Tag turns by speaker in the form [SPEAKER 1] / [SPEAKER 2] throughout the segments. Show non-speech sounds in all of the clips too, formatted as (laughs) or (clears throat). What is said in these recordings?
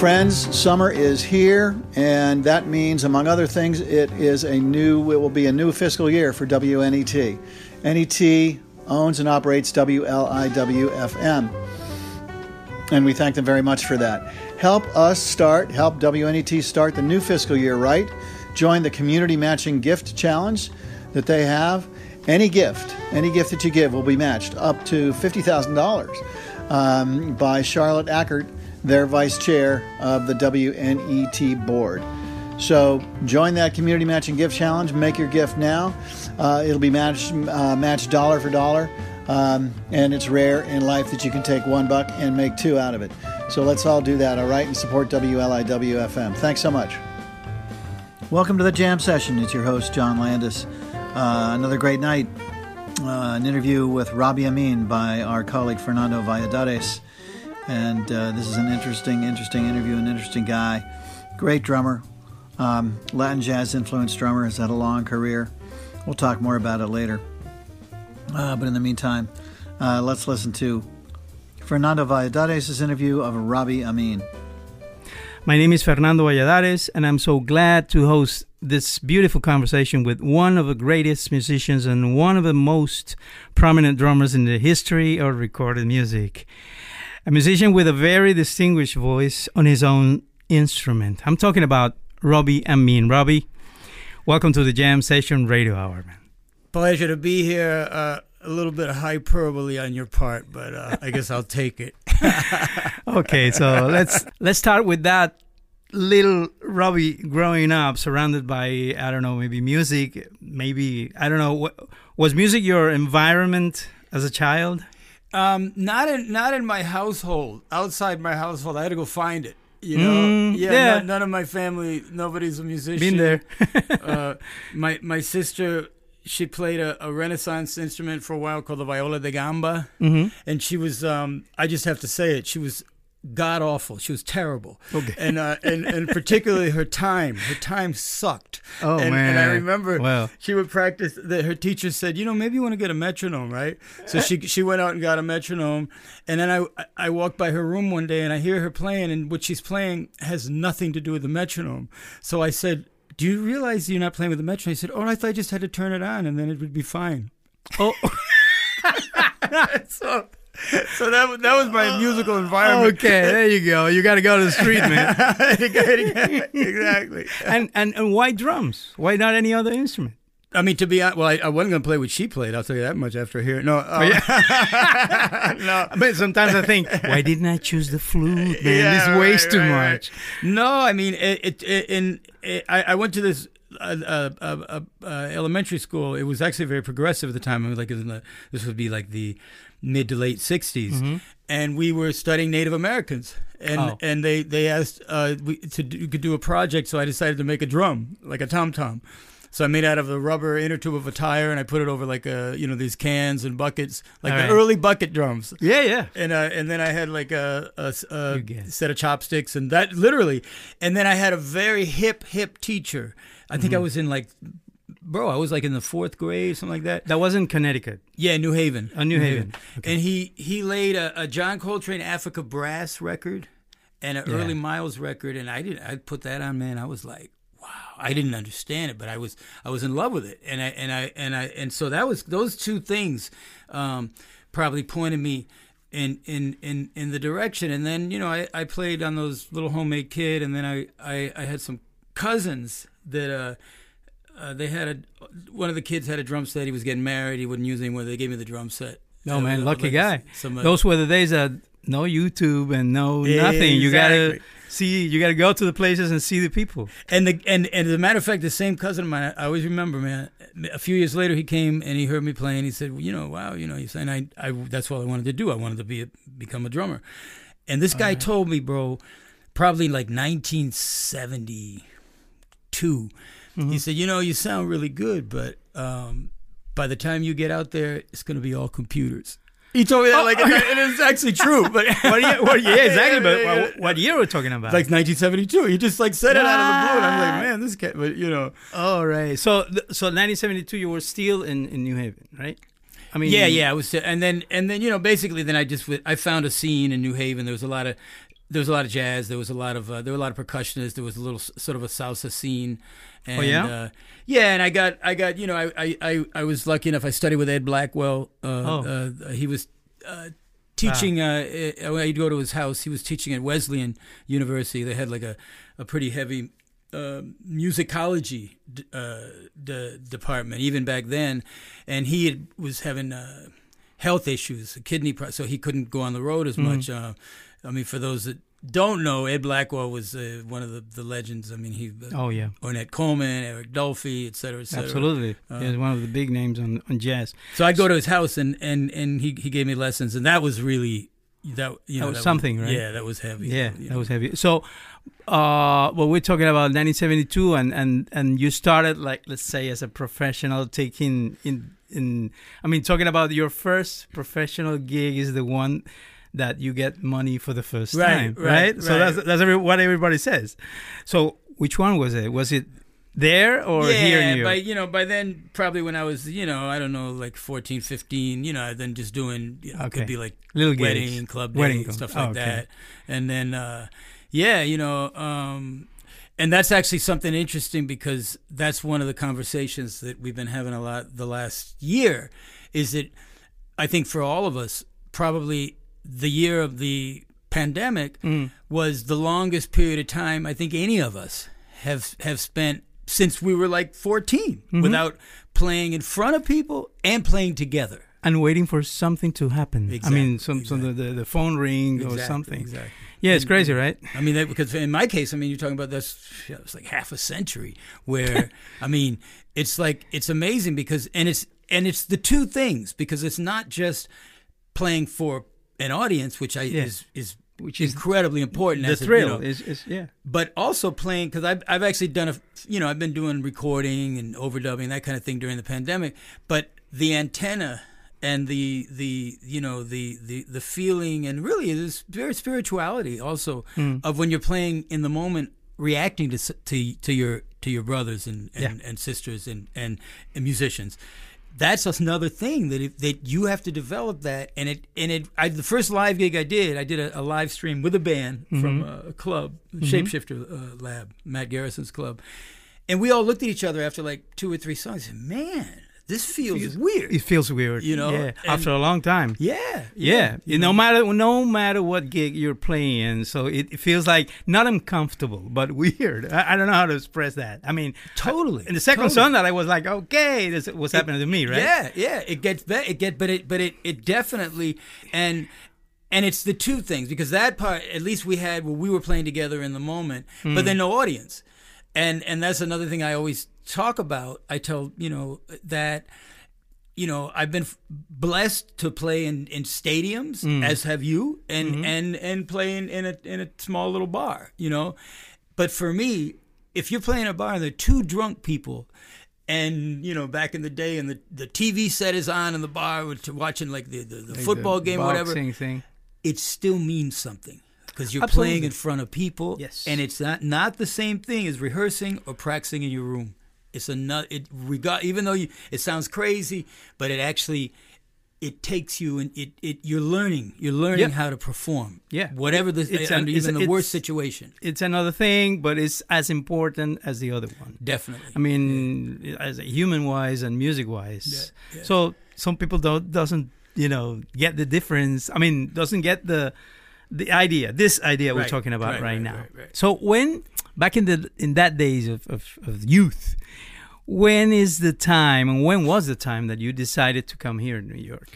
[SPEAKER 1] Friends, summer is here, and that means, among other things, it is a new. It will be a new fiscal year for WNET. NET owns and operates WLIWFM, and we thank them very much for that. Help us start, help WNET start the new fiscal year right. Join the Community Matching Gift Challenge that they have. Any gift, any gift that you give will be matched up to $50,000 um, by Charlotte Ackert, their vice chair of the WNET board. So join that community matching gift challenge. Make your gift now. Uh, it'll be matched uh, dollar for dollar, um, and it's rare in life that you can take one buck and make two out of it. So let's all do that, all right, and support WLIWFM. Thanks so much. Welcome to the Jam Session. It's your host John Landis. Uh, another great night. Uh, an interview with Robby Ameen by our colleague Fernando Valladares. And uh, this is an interesting, interesting interview. An interesting guy, great drummer, um, Latin jazz influenced drummer. Has had a long career. We'll talk more about it later. Uh, but in the meantime, uh, let's listen to Fernando Valladares' interview of Robby Ameen.
[SPEAKER 2] My name is Fernando Valladares, and I'm so glad to host this beautiful conversation with one of the greatest musicians and one of the most prominent drummers in the history of recorded music. A musician with a very distinguished voice on his own instrument. I'm talking about Robby Ameen. Robby, welcome to the Jam Session Radio Hour, man.
[SPEAKER 3] Pleasure to be here. Uh, a little bit of hyperbole on your part, but uh, I guess I'll take it. (laughs)
[SPEAKER 2] okay, so let's let's start with that little Robby growing up, surrounded by I don't know, maybe music, maybe I don't know. Was music your environment as a child?
[SPEAKER 3] Um, not in not in my household. Outside my household, I had to go find it. You know,
[SPEAKER 2] Mm,
[SPEAKER 3] yeah.
[SPEAKER 2] yeah.
[SPEAKER 3] None, none of my family, nobody's a musician.
[SPEAKER 2] Been there.
[SPEAKER 3] uh, (laughs) my my sister, she played a, a Renaissance instrument for a while called the viola da gamba,
[SPEAKER 2] hmm
[SPEAKER 3] and she was. Um, I just have to say it. She was god awful. She was terrible.
[SPEAKER 2] Okay.
[SPEAKER 3] And uh, and and particularly her time. Her time sucked.
[SPEAKER 2] Oh
[SPEAKER 3] and,
[SPEAKER 2] man!
[SPEAKER 3] And I remember
[SPEAKER 2] Well,
[SPEAKER 3] she would practice that her teacher said you know maybe you want to get a metronome right so she she went out and got a metronome and then i i walked by her room one day and i hear her playing and what she's playing has nothing to do with the metronome so i said do you realize you're not playing with the metronome he said oh i thought i just had to turn it on and then it would be fine
[SPEAKER 2] oh, (laughs)
[SPEAKER 3] so (laughs) so that was that was my musical environment
[SPEAKER 2] okay. There you go. You got to go to the street, man. (laughs)
[SPEAKER 3] exactly
[SPEAKER 2] and, and and why drums? Why not any other instrument?
[SPEAKER 3] I mean, to be honest, well, I, I wasn't going to play what she played. I'll tell you that much after hearing. No, uh, (laughs) no,
[SPEAKER 2] But sometimes I think, why didn't I choose the flute, man?
[SPEAKER 3] Yeah,
[SPEAKER 2] this weighs
[SPEAKER 3] right,
[SPEAKER 2] too
[SPEAKER 3] right, right.
[SPEAKER 2] much.
[SPEAKER 3] No, I mean, it. it, in I, I went to this uh, uh, uh, uh, elementary school. It was actually very progressive at the time. It was like in the, this would be like the mid to late 60s and we were studying Native Americans. And
[SPEAKER 2] Oh.
[SPEAKER 3] and they they asked uh, we, to do, could do a project, so I decided to make a drum like a tom tom. So I made out of the rubber inner tube of a tire, and I put it over like a you know these cans and buckets, like
[SPEAKER 2] All
[SPEAKER 3] the
[SPEAKER 2] right.
[SPEAKER 3] early bucket drums
[SPEAKER 2] Yeah, yeah.
[SPEAKER 3] and uh, and then I had like a, a, a
[SPEAKER 2] You get it.
[SPEAKER 3] set of chopsticks and that literally, and then I had a very hip hip teacher. I think I
[SPEAKER 2] Mm-hmm.
[SPEAKER 3] was in like, bro, I was like in the fourth grade, something like that.
[SPEAKER 2] That was in Connecticut.
[SPEAKER 3] Yeah, New Haven.
[SPEAKER 2] Oh, New Haven. Okay.
[SPEAKER 3] And he he laid a, a John Coltrane Africa brass record and an
[SPEAKER 2] Yeah.
[SPEAKER 3] early Miles record, and I didn't. I put that on, man. I was like. Wow, I didn't understand it, but I was I was in love with it, and I and I and I and so that was those two things um, probably pointed me in in in in the direction. And then you know I, I played on those little homemade kid, and then I I, I had some cousins that uh, uh, they had a one of the kids had a drum set. He was getting married. He wouldn't use anymore. They gave me the drum set.
[SPEAKER 2] No
[SPEAKER 3] Uh,
[SPEAKER 2] man, lucky guy.
[SPEAKER 3] Some, uh,
[SPEAKER 2] Those were the days that no YouTube and no
[SPEAKER 3] Yeah,
[SPEAKER 2] nothing. You gotta see. You gotta go to the places and see the people.
[SPEAKER 3] And the and and as a matter of fact, the same cousin of mine, I always remember, man. A few years later, he came and he heard me playing. He said, well, "You know, wow, you know," he said, I, I, that's what I wanted to do. I wanted to be a, become a drummer. And this guy told me, bro, probably like 1972. He said, "You know, you sound really good, but um, by the time you get out there, it's going to be all computers." He told me that, like, (laughs) and it's actually true. But (laughs)
[SPEAKER 2] What year? What, yeah, exactly. But what, what year we're talking about?
[SPEAKER 3] like 1972. He just like said it out of the blue, and I'm like, man, this cat. But you know,
[SPEAKER 2] all right. So, so 1972, you were still in, in New Haven, right? I mean,
[SPEAKER 3] yeah, yeah. I was, and then and then you know, basically, then I just I found a scene in New Haven. There was a lot of there was a lot of jazz. There was a lot of uh, there were a lot of percussionists. There was a little sort of a salsa scene. And,
[SPEAKER 2] Oh, yeah?
[SPEAKER 3] uh, yeah, and I got I got you know I I, I, I was lucky enough. I studied with Ed Blackwell. Uh,
[SPEAKER 2] Oh.
[SPEAKER 3] uh, he was. Uh, Teaching, uh, uh, I'd go to his house. He was teaching at Wesleyan University. They had like a, a pretty heavy uh, musicology d- uh, d- department even back then, and he had, was having uh, health issues, a kidney, pro- so he couldn't go on the road as
[SPEAKER 2] Mm-hmm.
[SPEAKER 3] much. Uh, I mean, for those that don't know, Ed Blackwell was uh, one of the, the legends. I mean, he uh,
[SPEAKER 2] Oh yeah,
[SPEAKER 3] Ornette Coleman, Eric Dolphy, et cetera, et cetera.
[SPEAKER 2] absolutely.
[SPEAKER 3] Uh,
[SPEAKER 2] He's one of the big names on, on jazz.
[SPEAKER 3] So I'd go to his house and and and he he gave me lessons, and that was really that you know
[SPEAKER 2] was something, right?
[SPEAKER 3] Yeah, that was heavy.
[SPEAKER 2] Yeah,
[SPEAKER 3] you
[SPEAKER 2] that was heavy. So, uh, well, we're talking about 1972, and and and you started like let's say as a professional, taking in in. I mean, talking about your first professional gig is the one that you get money for the first
[SPEAKER 3] Right,
[SPEAKER 2] time,
[SPEAKER 3] right,
[SPEAKER 2] right? So
[SPEAKER 3] right.
[SPEAKER 2] that's that's every, what everybody says. So, which one was it? Was it there or
[SPEAKER 3] yeah,
[SPEAKER 2] here in New
[SPEAKER 3] by you know by then probably when I was you know I don't know like 14, 15, you know then just doing you know, it
[SPEAKER 2] Okay.
[SPEAKER 3] could be like
[SPEAKER 2] Little gigs.
[SPEAKER 3] wedding club day
[SPEAKER 2] Wedding
[SPEAKER 3] and stuff like
[SPEAKER 2] Oh, okay.
[SPEAKER 3] that, and then uh, yeah you know um, and that's actually something interesting because that's one of the conversations that we've been having a lot the last year is that I think for all of us probably the year of the pandemic
[SPEAKER 2] Mm.
[SPEAKER 3] was the longest period of time I think any of us have have spent since we were like 14
[SPEAKER 2] Mm-hmm.
[SPEAKER 3] without playing in front of people and playing together.
[SPEAKER 2] and waiting for something to happen. I mean,
[SPEAKER 3] Exactly,
[SPEAKER 2] some, some the, the phone ring or something.
[SPEAKER 3] Exactly.
[SPEAKER 2] Yeah, it's crazy, right?
[SPEAKER 3] I mean, that, because in my case, I mean, you're talking about this. yeah, It's like half a century. Where (laughs) I mean, it's like it's amazing because and it's and it's the two things because it's not just playing for an audience, which I
[SPEAKER 2] Yeah.
[SPEAKER 3] is is
[SPEAKER 2] Which is
[SPEAKER 3] incredibly important.
[SPEAKER 2] the
[SPEAKER 3] as a, you
[SPEAKER 2] thrill
[SPEAKER 3] know,
[SPEAKER 2] is, is yeah.
[SPEAKER 3] but also playing because I've I've actually done a you know I've been doing recording and overdubbing that kind of thing during the pandemic. But the antenna and the the you know the the the feeling and really this very spirituality also hmm. of when you're playing in the moment, reacting to to to your to your brothers and and, and sisters and, and and musicians. That's another thing that it, that you have to develop that, and it and it. I, the first live gig I did, I did a, a live stream with a band from a club, Shapeshifter uh, Lab, Matt Garrison's club, and we all looked at each other after like two or three songs. and Man, this feels weird.
[SPEAKER 2] It feels weird,
[SPEAKER 3] You know,
[SPEAKER 2] Yeah, after a long time.
[SPEAKER 3] yeah,
[SPEAKER 2] Yeah, no matter no matter what gig you're playing, so it, it feels like not uncomfortable, but (laughs) weird. I, I don't know how to express that. I mean,
[SPEAKER 3] Totally,
[SPEAKER 2] In the second
[SPEAKER 3] totally.
[SPEAKER 2] song that I was like, okay, this was happening to me, right?
[SPEAKER 3] Yeah, yeah. It gets better. It get, but it, but it, it definitely, and and it's the two things because that part, at least we had where we were playing together in the moment,
[SPEAKER 2] Hmm.
[SPEAKER 3] but then no audience, and and that's another thing I always talk about. I tell you know that. You know, I've been f- blessed to play in, in stadiums,
[SPEAKER 2] Hmm.
[SPEAKER 3] as have you, and
[SPEAKER 2] Mm-hmm.
[SPEAKER 3] and and playing in a in a small little bar. You know, but for me, if you're playing a bar and there are two drunk people, and you know back in the day, and the, the TV set is on in the bar, watching like the the, the
[SPEAKER 2] Like
[SPEAKER 3] football
[SPEAKER 2] the
[SPEAKER 3] game, or whatever,
[SPEAKER 2] thing.
[SPEAKER 3] it still means something because you're
[SPEAKER 2] Absolutely.
[SPEAKER 3] playing in front of people,
[SPEAKER 2] Yes.
[SPEAKER 3] and it's not not the same thing as rehearsing or practicing in your room. It's another. It regard even though you it sounds crazy, but it actually it takes you and it, it you're learning you're learning
[SPEAKER 2] Yeah.
[SPEAKER 3] how to perform
[SPEAKER 2] Yeah.
[SPEAKER 3] whatever the
[SPEAKER 2] It's uh, an-
[SPEAKER 3] under
[SPEAKER 2] it's-
[SPEAKER 3] even the worst situation
[SPEAKER 2] It's another thing, but it's as important as the other one.
[SPEAKER 3] definitely
[SPEAKER 2] I mean, as a human wise and music wise.
[SPEAKER 3] Yeah, yeah.
[SPEAKER 2] So some people don't doesn't you know get the difference. I mean, doesn't get the the idea. This idea we're talking about
[SPEAKER 3] right,
[SPEAKER 2] right,
[SPEAKER 3] right,
[SPEAKER 2] now.
[SPEAKER 3] right, right.
[SPEAKER 2] So when back in the in that days of, of, of youth, when is the time and when was the time that you decided to come here in New York?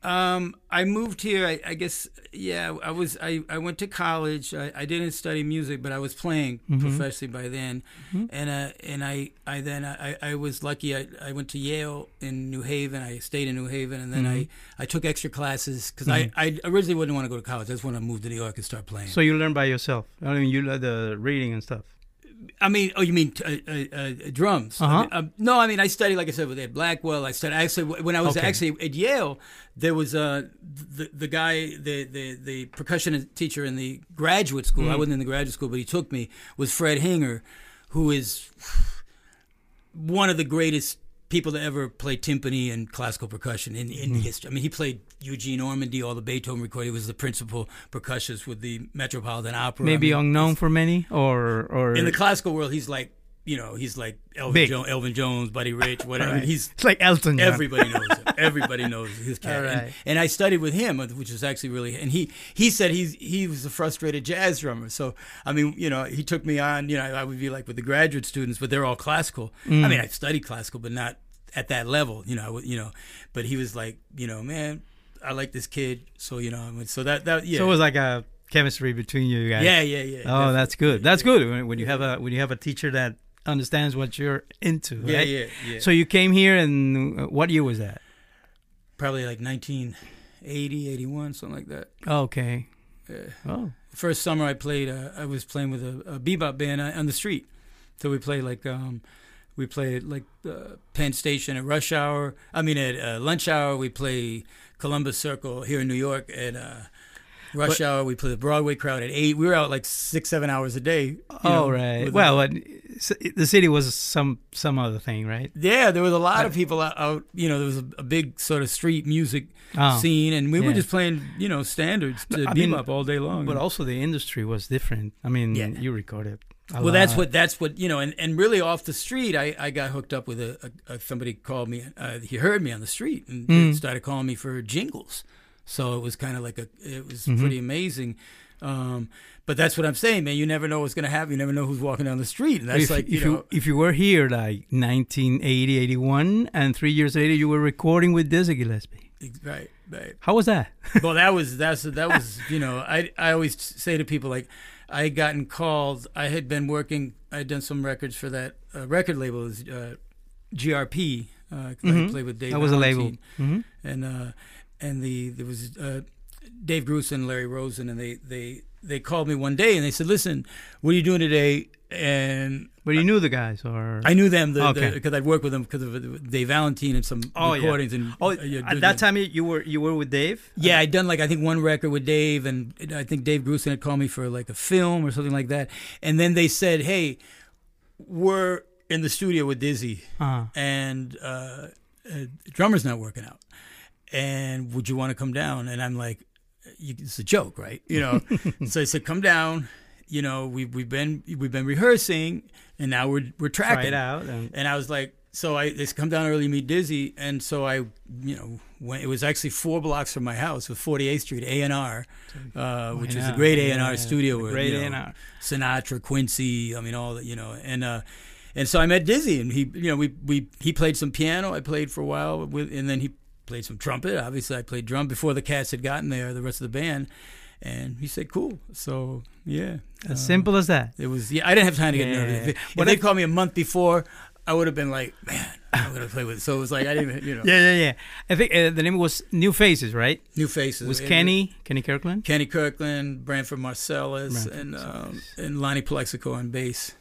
[SPEAKER 3] Um, I moved here. I, I guess, yeah. I was. I, I went to college. I, I didn't study music, but I was playing
[SPEAKER 2] Mm-hmm.
[SPEAKER 3] professionally by then. And uh, and I, I then I, I was lucky. I, I went to Yale in New Haven. I stayed in New Haven, and then
[SPEAKER 2] Mm-hmm.
[SPEAKER 3] I, I took extra classes because I, I originally wouldn't want to go to college. I just wanted to move to New York and start playing.
[SPEAKER 2] So you learn by yourself. I mean, you learn the reading and stuff.
[SPEAKER 3] I mean, oh, you mean uh, uh, uh, drums?
[SPEAKER 2] Uh-huh.
[SPEAKER 3] mean, um, no, I mean, I studied, like I said, with Ed Blackwell. I studied actually when I was
[SPEAKER 2] Okay.
[SPEAKER 3] actually at Yale. There was uh, the the guy, the, the the percussion teacher in the graduate school.
[SPEAKER 2] Mm.
[SPEAKER 3] I wasn't in the graduate school, but he took me. Was Fred Hinger, who is one of the greatest people that ever played timpani and classical percussion in, in
[SPEAKER 2] Mm-hmm.
[SPEAKER 3] history. I mean, he played Eugene Ormandy, all the Beethoven recording. He was the principal percussionist with the Metropolitan Opera. I
[SPEAKER 2] Maybe
[SPEAKER 3] mean,
[SPEAKER 2] unknown for many, or or
[SPEAKER 3] in the classical world, he's like, you know, he's like Elvin, jo- Elvin Jones, Buddy Rich, whatever.
[SPEAKER 2] Right.
[SPEAKER 3] He's
[SPEAKER 2] it's like Elton John.
[SPEAKER 3] Everybody knows him. (laughs) Everybody knows his cat.
[SPEAKER 2] All
[SPEAKER 3] And- And, I studied with him, which was actually really. And he he said he's he was a frustrated jazz drummer. So I mean, you know, he took me on. You know, I would be like with the graduate students, but they're all classical.
[SPEAKER 2] Mm.
[SPEAKER 3] I mean, I studied classical, but not at that level. You know, I you know. But he was like, you know, man, I like this kid. So you know, I mean, so that that yeah.
[SPEAKER 2] So it was like a chemistry between you guys.
[SPEAKER 3] yeah, yeah, yeah.
[SPEAKER 2] Oh,
[SPEAKER 3] definitely.
[SPEAKER 2] that's good. That's good when, when you have a when you have a teacher that understands what you're into.
[SPEAKER 3] yeah,
[SPEAKER 2] right?
[SPEAKER 3] yeah, yeah.
[SPEAKER 2] So you came here, and uh, what year was that?
[SPEAKER 3] Probably like 1980, 81, something like that.
[SPEAKER 2] Okay.
[SPEAKER 3] Yeah.
[SPEAKER 2] Oh,
[SPEAKER 3] first summer I played, uh, I was playing with a, a bebop band on the street. So we played like, um, we played like uh, Penn Station at rush hour. I mean at uh, lunch hour. We play Columbus Circle here in New York at uh, rush
[SPEAKER 2] But-
[SPEAKER 3] hour. We play the Broadway crowd at eight. We were out like six, seven hours a day.
[SPEAKER 2] oh,
[SPEAKER 3] know,
[SPEAKER 2] right. Well, uh, the city was some some other thing, right?
[SPEAKER 3] yeah, there was a lot of people out. out you know, there was a, a big sort of street music
[SPEAKER 2] Oh.
[SPEAKER 3] scene, and we were just playing, you know, standards to
[SPEAKER 2] I mean,
[SPEAKER 3] bebop all day long.
[SPEAKER 2] But also the industry was different. I mean,
[SPEAKER 3] Yeah.
[SPEAKER 2] you recorded.
[SPEAKER 3] well that's what that's what you know and, and really off the street i, I got hooked up with a, a, a somebody called me uh, he heard me on the street and
[SPEAKER 2] Mm.
[SPEAKER 3] started calling me for jingles so it was kind of like a it was
[SPEAKER 2] Mm-hmm.
[SPEAKER 3] pretty amazing um, but that's what i'm saying man you never know what's going to happen you never know who's walking down the street and that's
[SPEAKER 2] if,
[SPEAKER 3] like
[SPEAKER 2] if
[SPEAKER 3] you
[SPEAKER 2] if you were here like 1980, 81, and three years later you were recording with Dizzy Gillespie.
[SPEAKER 3] right right
[SPEAKER 2] How was that? (laughs)
[SPEAKER 3] well that was that's that was (laughs) you know i i always say to people like i had gotten called i had been working i had done some records for that uh, record label is uh, grp uh, 'cause I played with Dave
[SPEAKER 2] that was a label.
[SPEAKER 3] Valentin.
[SPEAKER 2] hmm
[SPEAKER 3] and uh, and the there was uh, Dave Grusin, and Larry Rosen, and they they they called me one day and they said, "Listen, what are you doing today?" And
[SPEAKER 2] But you knew the guys, or
[SPEAKER 3] I knew them because
[SPEAKER 2] Okay.
[SPEAKER 3] I'd worked with them because of Dave Valentin and some
[SPEAKER 2] Oh, yeah.
[SPEAKER 3] recordings. And
[SPEAKER 2] oh,
[SPEAKER 3] uh, yeah,
[SPEAKER 2] at that time you, were you were with Dave.
[SPEAKER 3] yeah, I'd done like I think one record with Dave, and I think Dave Grusin had called me for like a film or something like that. And then they said, "Hey, we're in the studio with Dizzy."
[SPEAKER 2] Uh,
[SPEAKER 3] and uh, uh, drummer's not working out. And would you want to come down? And I'm like, you, it's a joke, right? You know. (laughs) so I said, come down. You know, we we've been we've been rehearsing, and now we're we're
[SPEAKER 2] try
[SPEAKER 3] tracking.
[SPEAKER 2] it out. And,
[SPEAKER 3] And I was like, so I they said, come down early, meet Dizzy, and so I, you know, went. It was actually four blocks from my house, with 48th Street, A and R, uh, which is a great A and R studio.
[SPEAKER 2] a
[SPEAKER 3] with,
[SPEAKER 2] Great A&R.
[SPEAKER 3] Sinatra, Quincy, I mean all that, you know, and uh, and so I met Dizzy, and he, you know, we we he played some piano. I played for a while with, and then he played some trumpet. Obviously, I played drum before the cats had gotten there. The rest of the band, and he said, "Cool." So yeah,
[SPEAKER 2] as
[SPEAKER 3] uh,
[SPEAKER 2] simple as that.
[SPEAKER 3] it was. Yeah, I didn't have time to get
[SPEAKER 2] Yeah.
[SPEAKER 3] nervous.
[SPEAKER 2] When
[SPEAKER 3] they called me a month before, I would have been like, "Man, I'm gonna play with." It. So it was like I didn't, even, you know,
[SPEAKER 2] Yeah, yeah, yeah. I think uh, the name was New Faces, right?
[SPEAKER 3] new faces.
[SPEAKER 2] Was
[SPEAKER 3] And-
[SPEAKER 2] Kenny, Kenny Kirkland.
[SPEAKER 3] Kenny Kirkland, Branford Marsalis,
[SPEAKER 2] Branford
[SPEAKER 3] and um, and Lonnie Plexico on bass.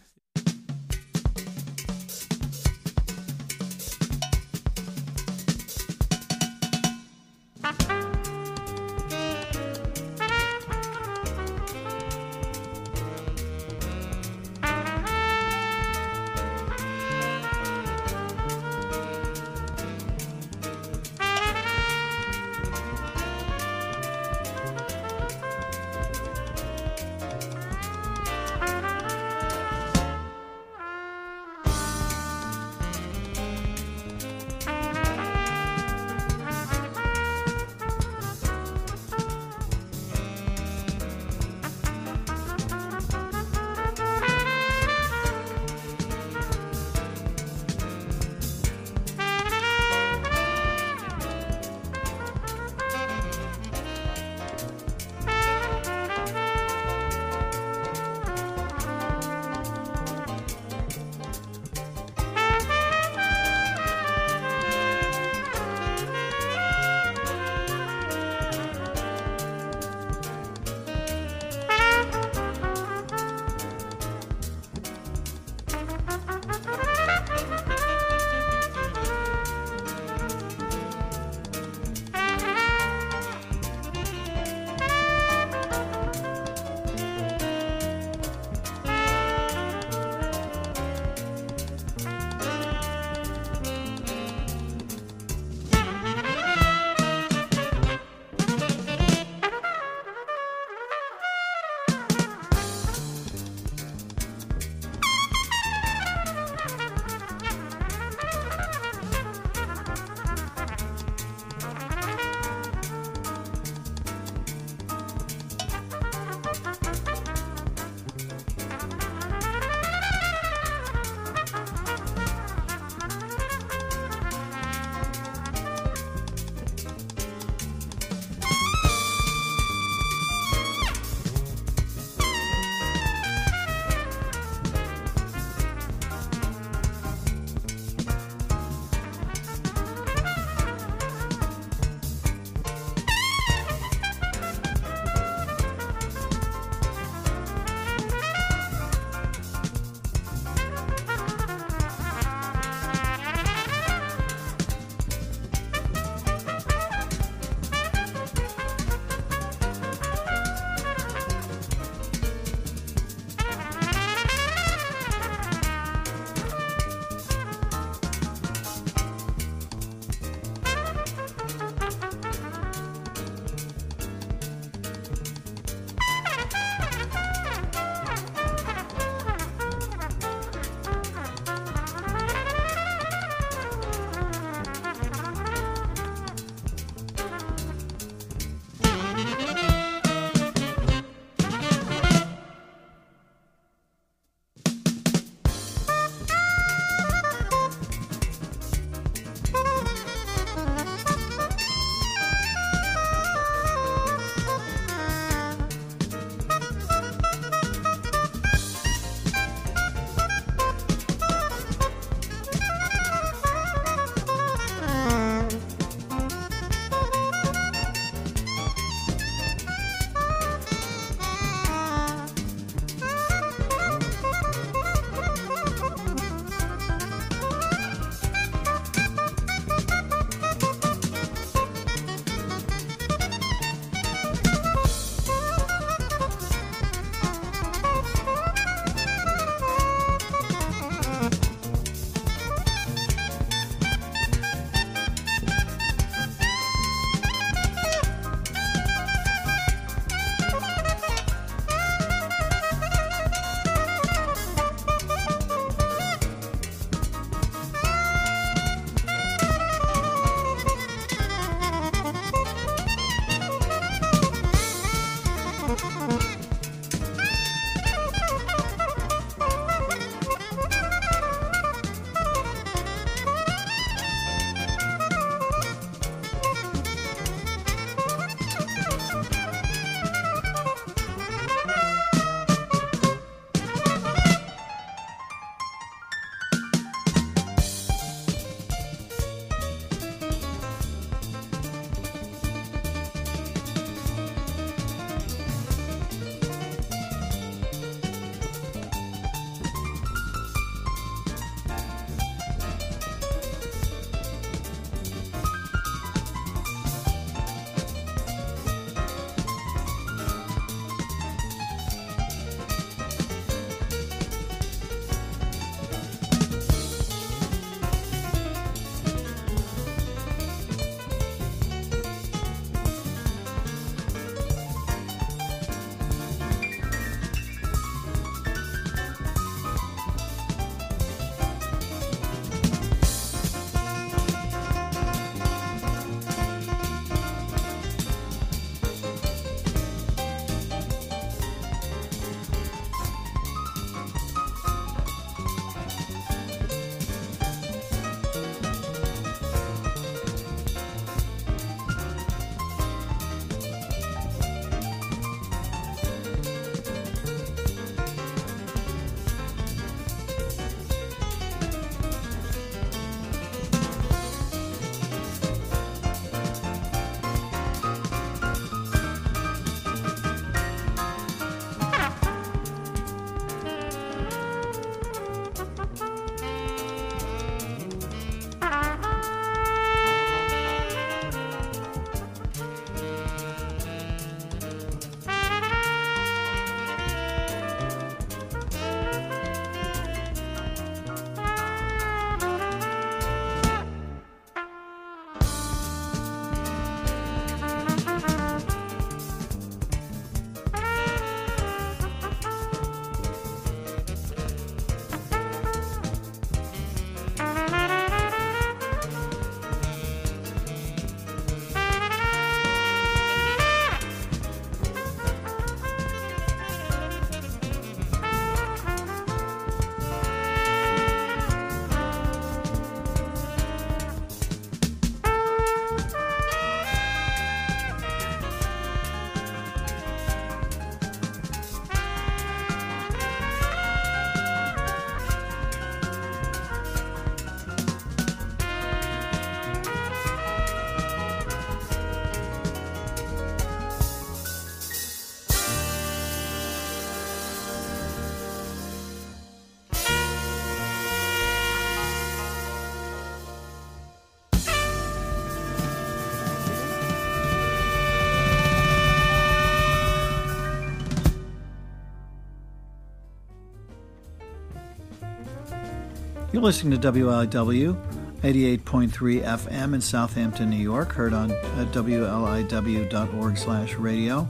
[SPEAKER 1] You're listening to WLIW 88.3 FM in Southampton, New York, heard on uh, at WLIW.org slash radio.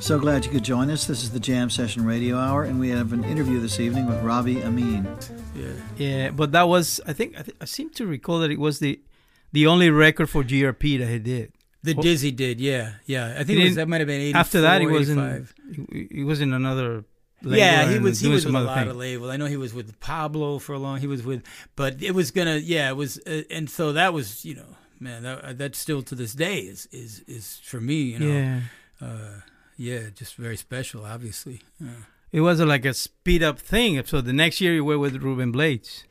[SPEAKER 1] So glad you could join us. This is the Jam Session Radio Hour, and we have an interview this evening with Robby Ameen.
[SPEAKER 3] Yeah.
[SPEAKER 2] Yeah, but that was I think I, th- I seem to recall that it was the the only record for GRP that he did.
[SPEAKER 3] The
[SPEAKER 2] oh.
[SPEAKER 3] Dizzy did, yeah, yeah. I think it was, that might have been 84,
[SPEAKER 2] After that, he was
[SPEAKER 3] 85.
[SPEAKER 2] in he, he was in another. Label
[SPEAKER 3] yeah, he
[SPEAKER 2] and
[SPEAKER 3] was he was with a lot
[SPEAKER 2] thing.
[SPEAKER 3] of labels. I know he was with Pablo for a long. He was with, but it was gonna. Yeah, it was, uh, and so that was you know, man, that, uh, that still to this day is is is for me. You know,
[SPEAKER 2] Yeah,
[SPEAKER 3] uh, yeah, just very special. Obviously, yeah.
[SPEAKER 2] it was a, like a speed up thing. So the next year you were with Ruben Blades.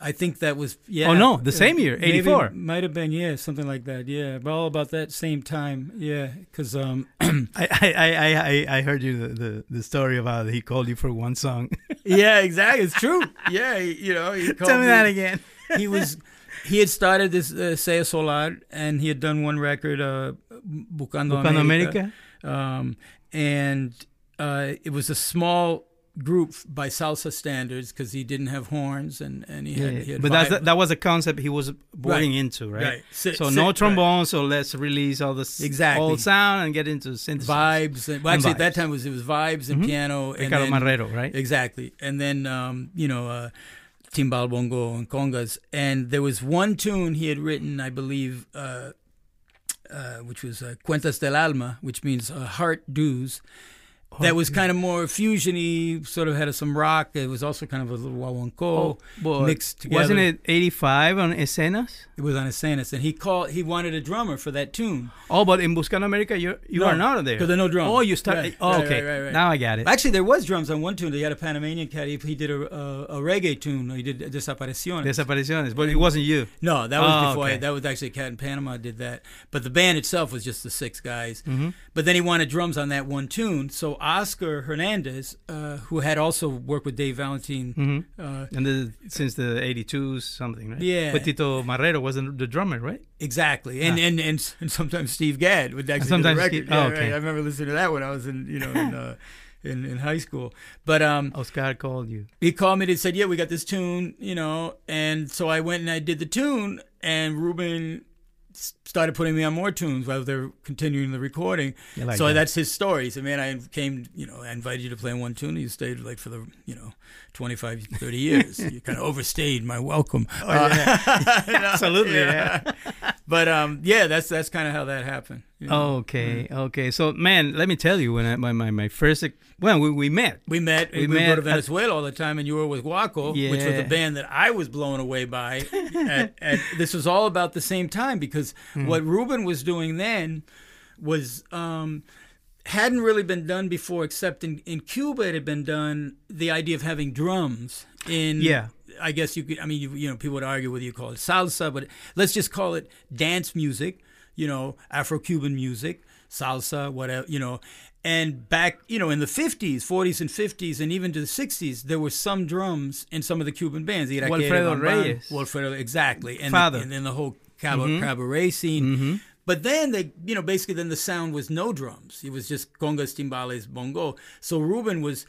[SPEAKER 3] I think that was yeah.
[SPEAKER 2] Oh, no, the same year, 84.
[SPEAKER 3] might have been yeah, something like that. Yeah, but all about that same time. Yeah, because um, (clears throat)
[SPEAKER 2] I I, I, I, heard you the, the, the story about he called you for one song. (laughs)
[SPEAKER 3] yeah, exactly. It's true. Yeah, you know, he (laughs) called
[SPEAKER 2] Tell me
[SPEAKER 3] me-
[SPEAKER 2] that again. (laughs)
[SPEAKER 3] he was he had started this uh, Sea Solar and he had done one record uh Buscando,
[SPEAKER 2] Buscando
[SPEAKER 3] America,
[SPEAKER 2] America.
[SPEAKER 3] Um, and uh, it was a small group by salsa standards because he didn't have horns and and he
[SPEAKER 2] Yeah,
[SPEAKER 3] had, he had
[SPEAKER 2] but that's that was a concept he was boarding into, right?
[SPEAKER 3] right
[SPEAKER 2] So no
[SPEAKER 3] right.
[SPEAKER 2] so let's release all this
[SPEAKER 3] Exactly.
[SPEAKER 2] old sound and get into synthesis.
[SPEAKER 3] vibes and, well,
[SPEAKER 2] And
[SPEAKER 3] actually at that time it was it was vibes and
[SPEAKER 2] Mhm.
[SPEAKER 3] piano and
[SPEAKER 2] Ricardo
[SPEAKER 3] then,
[SPEAKER 2] Marrero, right?
[SPEAKER 3] Exactly. And then, um, you know, uh, timbal, bongo, and congas. And there was one tune he had written, I believe, uh, uh, which was uh, Cuentas del Alma, which means uh, heart dues. That was kind of more fusiony, sort of had some rock. It was also kind of a little guaguancó
[SPEAKER 2] but
[SPEAKER 3] mixed together.
[SPEAKER 2] Wasn't it 85 on Escenas?
[SPEAKER 3] It was on Escenas, and he called. He wanted a drummer for that tune.
[SPEAKER 2] Oh, but in Buscando America, you you
[SPEAKER 3] No,
[SPEAKER 2] are not there.
[SPEAKER 3] Because there are no drums.
[SPEAKER 2] Oh, you start.
[SPEAKER 3] Right,
[SPEAKER 2] oh,
[SPEAKER 3] right,
[SPEAKER 2] okay.
[SPEAKER 3] right, right, right.
[SPEAKER 2] Now I got it.
[SPEAKER 3] Actually, there was drums on one tune. They had a Panamanian cat. He, he did a, a, a reggae tune. He did Desapariciones.
[SPEAKER 2] Desapariciones, but it wasn't you.
[SPEAKER 3] No, that was
[SPEAKER 2] Oh,
[SPEAKER 3] before.
[SPEAKER 2] okay.
[SPEAKER 3] I, that was actually Cat in Panama did that. But the band itself was just the six guys.
[SPEAKER 2] Mm-hmm.
[SPEAKER 3] But then he wanted drums on that one tune. So Oscar Hernandez, uh, who had also worked with Dave Valentin,
[SPEAKER 2] hmm
[SPEAKER 3] uh,
[SPEAKER 2] And the, since the 82 something, right?
[SPEAKER 3] Yeah.
[SPEAKER 2] But Tito Marrero was the, drummer, right?
[SPEAKER 3] exactly, and, and and and sometimes Steve Gadd would actually
[SPEAKER 2] sometimes
[SPEAKER 3] do the record.
[SPEAKER 2] Steve- oh, okay.
[SPEAKER 3] right. I remember listening to that when I was in you know in uh, (laughs) in, in high school. But um,
[SPEAKER 2] Oscar called you.
[SPEAKER 3] he called me and said, "Yeah, we got this tune, you know." And so I went and I did the tune, and Ruben started putting me on more tunes while they're continuing the recording.
[SPEAKER 2] Like
[SPEAKER 3] so
[SPEAKER 2] that.
[SPEAKER 3] that's his story. He said, "Man, I came, you know, I invited you to play on one tune, and you stayed like for the, you know, 25, 30 years. (laughs) you kind of overstayed my welcome." Uh, (laughs) (laughs)
[SPEAKER 2] Absolutely, yeah.
[SPEAKER 3] but um, yeah, that's that's kind of how that happened. You know.
[SPEAKER 2] Okay, okay. So, man, let me tell you, when I, my, my, my first, well, we, we met.
[SPEAKER 3] We met.
[SPEAKER 2] We
[SPEAKER 3] We,
[SPEAKER 2] met
[SPEAKER 3] go to Venezuela all the time, and you were with Guaco, which was
[SPEAKER 2] Yeah.
[SPEAKER 3] a band that I was blown away by. (laughs) at, at, this was all about the same time because
[SPEAKER 2] Hmm.
[SPEAKER 3] what Ruben was doing then was um, hadn't really been done before, except in, in Cuba it had been done. The idea of having drums in
[SPEAKER 2] Yeah.
[SPEAKER 3] I guess you could. I mean, you, you know, people would argue whether you call it salsa, but let's just call it dance music. You know, Afro-Cuban music, salsa, whatever. You know, and back, you know, in the '50s, '40s, and '50s, and even to the '60s, there were some drums in some of the Cuban bands. Irakere,
[SPEAKER 2] Reyes.
[SPEAKER 3] Wilfredo, exactly, and
[SPEAKER 2] Father.
[SPEAKER 3] and then the whole cabaret, mm-hmm. cabaret scene. Mm-hmm. But then they, you know, basically then the sound was no drums. It was just congas, timbales, bongo. So Ruben was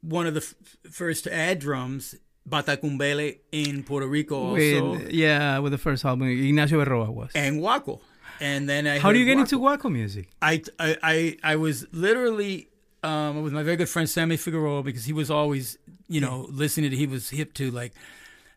[SPEAKER 3] one of the f- first to add drums. Batacumbele in Puerto Rico also,
[SPEAKER 2] With, yeah, with the first album, Ignacio Berroa was.
[SPEAKER 3] and Guaco. And then I
[SPEAKER 2] How do you get
[SPEAKER 3] Guaco.
[SPEAKER 2] into Guaco music?
[SPEAKER 3] I, I, I, I was literally um, with my very good friend Sammy Figueroa because he was always, you know, listening to, he was hip to like,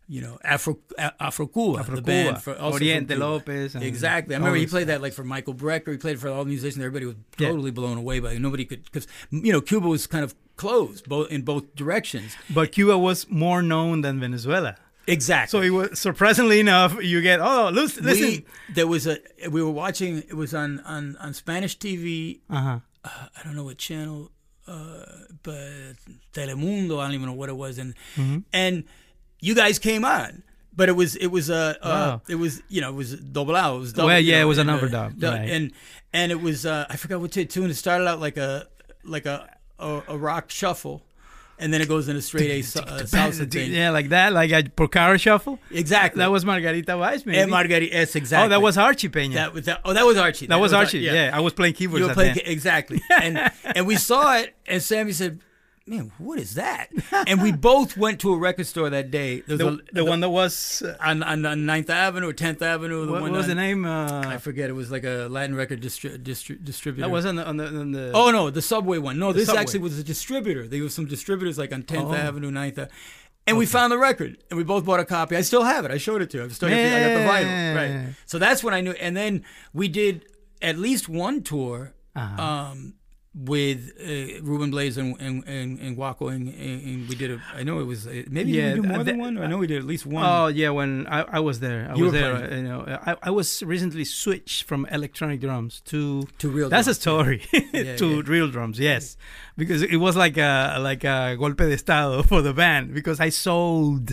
[SPEAKER 3] you know, Afro Afro Cuba,
[SPEAKER 2] Afro
[SPEAKER 3] the
[SPEAKER 2] Cuba,
[SPEAKER 3] band for also
[SPEAKER 2] Oriente Lopez and
[SPEAKER 3] Exactly. I remember he played that like for Michael Brecker. He played for all the musicians. Everybody was
[SPEAKER 2] Yeah.
[SPEAKER 3] totally blown away by it. Nobody could because you know Cuba was kind of closed both in both directions.
[SPEAKER 2] But Cuba was more known than Venezuela.
[SPEAKER 3] Exactly.
[SPEAKER 2] So it was surprisingly enough, you get oh listen,
[SPEAKER 3] we there was a we were watching it was on on on Spanish TV
[SPEAKER 2] uh-huh.
[SPEAKER 3] I don't know what channel, uh, but Telemundo. I don't even know what it was, and
[SPEAKER 2] Mm-hmm.
[SPEAKER 3] and you guys came on, but it was it was a uh,
[SPEAKER 2] Wow.
[SPEAKER 3] it was you know it was doblado. It was double,
[SPEAKER 2] Well,
[SPEAKER 3] you
[SPEAKER 2] yeah,
[SPEAKER 3] know,
[SPEAKER 2] it was an
[SPEAKER 3] and, uh,
[SPEAKER 2] overdub,
[SPEAKER 3] du-
[SPEAKER 2] right.
[SPEAKER 3] and and it was uh, I forgot what tune. It started out like a like a a, a rock shuffle. And then it goes into straight A uh, salsa thing.
[SPEAKER 2] Yeah, like that, like a Porcaro shuffle.
[SPEAKER 3] Exactly.
[SPEAKER 2] That was Margarita Weiss, maybe.
[SPEAKER 3] and Margarita. Yes, exactly.
[SPEAKER 2] Oh, that was Archie Peña.
[SPEAKER 3] that was that. Oh, that was Archie.
[SPEAKER 2] That was
[SPEAKER 3] Ar-
[SPEAKER 2] Archie. Yeah. I was playing keyboards
[SPEAKER 3] You were playing
[SPEAKER 2] that.
[SPEAKER 3] exactly, and (laughs) and we saw it, and Sammy said, man, what is that? (laughs) and we both went to a record store that day. There was
[SPEAKER 2] The,
[SPEAKER 3] a-
[SPEAKER 2] the one that was. Uh,
[SPEAKER 3] on, on, on 9th Avenue or 10th Avenue. The
[SPEAKER 2] what,
[SPEAKER 3] one
[SPEAKER 2] what was
[SPEAKER 3] on-
[SPEAKER 2] the name?
[SPEAKER 3] I
[SPEAKER 2] Uh,
[SPEAKER 3] forget. It was like a Latin record distri- distri- distributor.
[SPEAKER 2] that was on the. On the, on the
[SPEAKER 3] Oh no, the subway one. No, this
[SPEAKER 2] Subway.
[SPEAKER 3] actually was a distributor. There was some distributors like on 10th
[SPEAKER 2] Oh.
[SPEAKER 3] Avenue, 9th Avenue. And we found the record, and we both bought a copy. I still have it. I showed it to you. I've still the, I got the vinyl. Right. So that's when I knew. And then we did at least one tour
[SPEAKER 2] Uh-huh.
[SPEAKER 3] um, with uh, Ruben Blades and and and, and Guaco, and, and, we did a. I know it was uh, maybe
[SPEAKER 2] Yeah,
[SPEAKER 3] we do more
[SPEAKER 2] th-
[SPEAKER 3] than one. Or I know we did at least one.
[SPEAKER 2] Oh yeah, when I, I was there, I
[SPEAKER 3] You
[SPEAKER 2] was there.
[SPEAKER 3] playing.
[SPEAKER 2] You know, I, I was recently switched from electronic drums to
[SPEAKER 3] to real.
[SPEAKER 2] That's a
[SPEAKER 3] drums.
[SPEAKER 2] story (laughs)
[SPEAKER 3] Yeah, (laughs)
[SPEAKER 2] to
[SPEAKER 3] yeah.
[SPEAKER 2] real drums, yes, because it was like a like a golpe de estado (laughs) for the band because I sold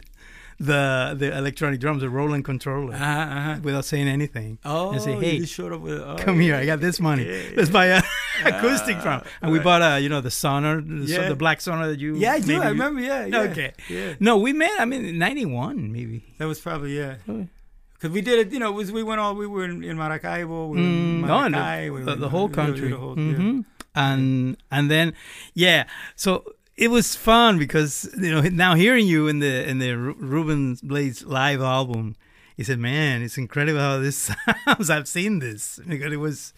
[SPEAKER 2] the the electronic drums, the Roland controller,
[SPEAKER 3] Uh-huh, uh-huh.
[SPEAKER 2] without saying anything.
[SPEAKER 3] Oh,
[SPEAKER 2] and say, hey,
[SPEAKER 3] just showed up with. Oh,
[SPEAKER 2] come here, I got this money. Let's buy a (laughs) acoustic drum, and we bought a you know the Sonor, the, so-
[SPEAKER 3] Yeah.
[SPEAKER 2] the black Sonor that you
[SPEAKER 3] Yeah, I do. I remember. Yeah. yeah.
[SPEAKER 2] Okay,
[SPEAKER 3] Yeah.
[SPEAKER 2] no, we met. I mean, ninety one maybe.
[SPEAKER 3] That was probably yeah.
[SPEAKER 2] Oh.
[SPEAKER 3] Because we did it, you know, it was we went all we were in, in Maracaibo, we were in
[SPEAKER 2] Mm, no,
[SPEAKER 3] Maracay, we
[SPEAKER 2] the,
[SPEAKER 3] were
[SPEAKER 2] the,
[SPEAKER 3] in-
[SPEAKER 2] the whole
[SPEAKER 3] we were- we
[SPEAKER 2] country,
[SPEAKER 3] the whole- yeah.
[SPEAKER 2] hmm and and then yeah, so it was fun because you know now hearing you in the in the Ruben Blades live album, he said, "Man, it's incredible how this (laughs) sounds. I've seen this because it was."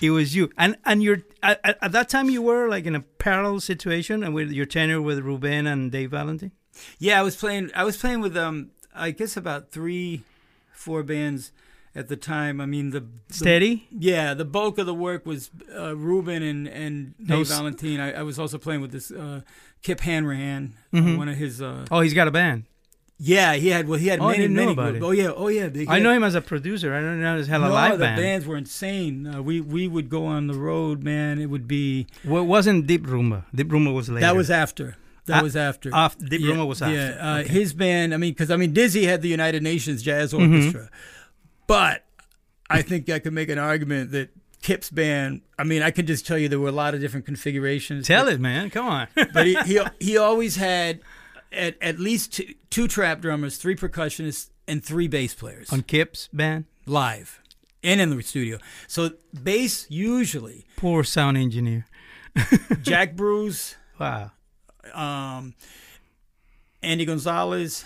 [SPEAKER 2] It was you, and and you're at, at at that time you were like in a parallel situation, and with your tenure with Ruben and Dave Valentin.
[SPEAKER 3] Yeah, I was playing. I was playing with um, I guess about three, four bands at the time. I mean the, the
[SPEAKER 2] Steady,
[SPEAKER 3] yeah, the bulk of the work was uh, Ruben and and Dave
[SPEAKER 2] Those-
[SPEAKER 3] Valentin. I, I was also playing with this uh, Kip Hanrahan,
[SPEAKER 2] Mhm.
[SPEAKER 3] one of his. Uh,
[SPEAKER 2] oh, he's got a band.
[SPEAKER 3] yeah, he had well, he had
[SPEAKER 2] Oh,
[SPEAKER 3] many many.
[SPEAKER 2] about
[SPEAKER 3] groups.
[SPEAKER 2] it.
[SPEAKER 3] Oh yeah, oh yeah. he
[SPEAKER 2] I
[SPEAKER 3] had-
[SPEAKER 2] know him as a producer. I don't know as hell a
[SPEAKER 3] no,
[SPEAKER 2] live
[SPEAKER 3] the
[SPEAKER 2] band.
[SPEAKER 3] bands were insane. Uh, we we would go on the road, man. It would be
[SPEAKER 2] Well, it wasn't Deep Rumba. Deep Rumba was later.
[SPEAKER 3] that was after. That
[SPEAKER 2] Ah,
[SPEAKER 3] was after.
[SPEAKER 2] After Deep
[SPEAKER 3] yeah,
[SPEAKER 2] Rumba was after.
[SPEAKER 3] Yeah, uh,
[SPEAKER 2] Okay.
[SPEAKER 3] his band. I mean, because I mean, Dizzy had the United Nations Jazz
[SPEAKER 2] Mm-hmm.
[SPEAKER 3] But I think I could make an argument that Kip's band. I mean, I can just tell you there were a lot of different configurations.
[SPEAKER 2] Tell
[SPEAKER 3] but,
[SPEAKER 2] it, man. Come on. (laughs)
[SPEAKER 3] but he, he he always had at at least two, two trap drummers, three percussionists, and three bass players
[SPEAKER 2] On Kip's band.
[SPEAKER 3] live and in the studio. So bass usually
[SPEAKER 2] Poor sound engineer. (laughs)
[SPEAKER 3] Jack Bruce.
[SPEAKER 2] Wow.
[SPEAKER 3] um, Andy Gonzalez,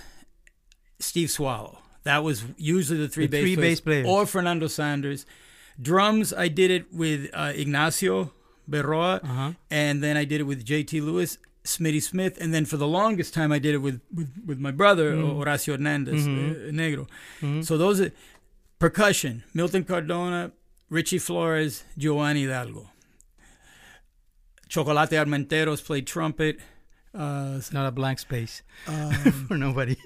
[SPEAKER 3] Steve Swallow. That was usually the three,
[SPEAKER 2] The
[SPEAKER 3] bass,
[SPEAKER 2] three
[SPEAKER 3] players,
[SPEAKER 2] bass players.
[SPEAKER 3] Or Fernando Saunders. Drums, I did it with uh, Ignacio Berroa,
[SPEAKER 2] Uh-huh.
[SPEAKER 3] and then I did it with J.T. Lewis, Smitty Smith, and then for the longest time I did it with, with, with my brother, Horacio Hernandez,
[SPEAKER 2] Mhm.
[SPEAKER 3] uh, Negro.
[SPEAKER 2] Mhm.
[SPEAKER 3] So those are percussion, Milton Cardona, Richie Flores, Giovanni Hidalgo. Chocolate Armenteros played trumpet. Uh,
[SPEAKER 2] It's not a blank space
[SPEAKER 3] um, (laughs)
[SPEAKER 2] for nobody.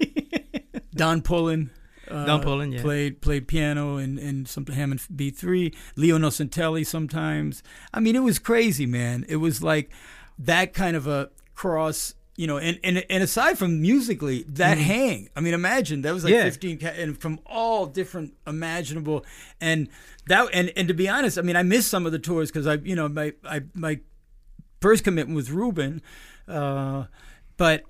[SPEAKER 3] Don Pullen. Uh,
[SPEAKER 2] Don Pullen, yeah.
[SPEAKER 3] played played piano and and some Hammond B three. Leo Nocentelli sometimes. I mean, it was crazy, man. It was like that kind of a cross, you know. And and, and aside from musically, that hang. I mean, imagine that was like.
[SPEAKER 2] Yeah.
[SPEAKER 3] fifteen, and from all different imaginable, and that and and to be honest, I mean, I missed some of the tours because I, you know, my I my first commitment was Ruben, uh, but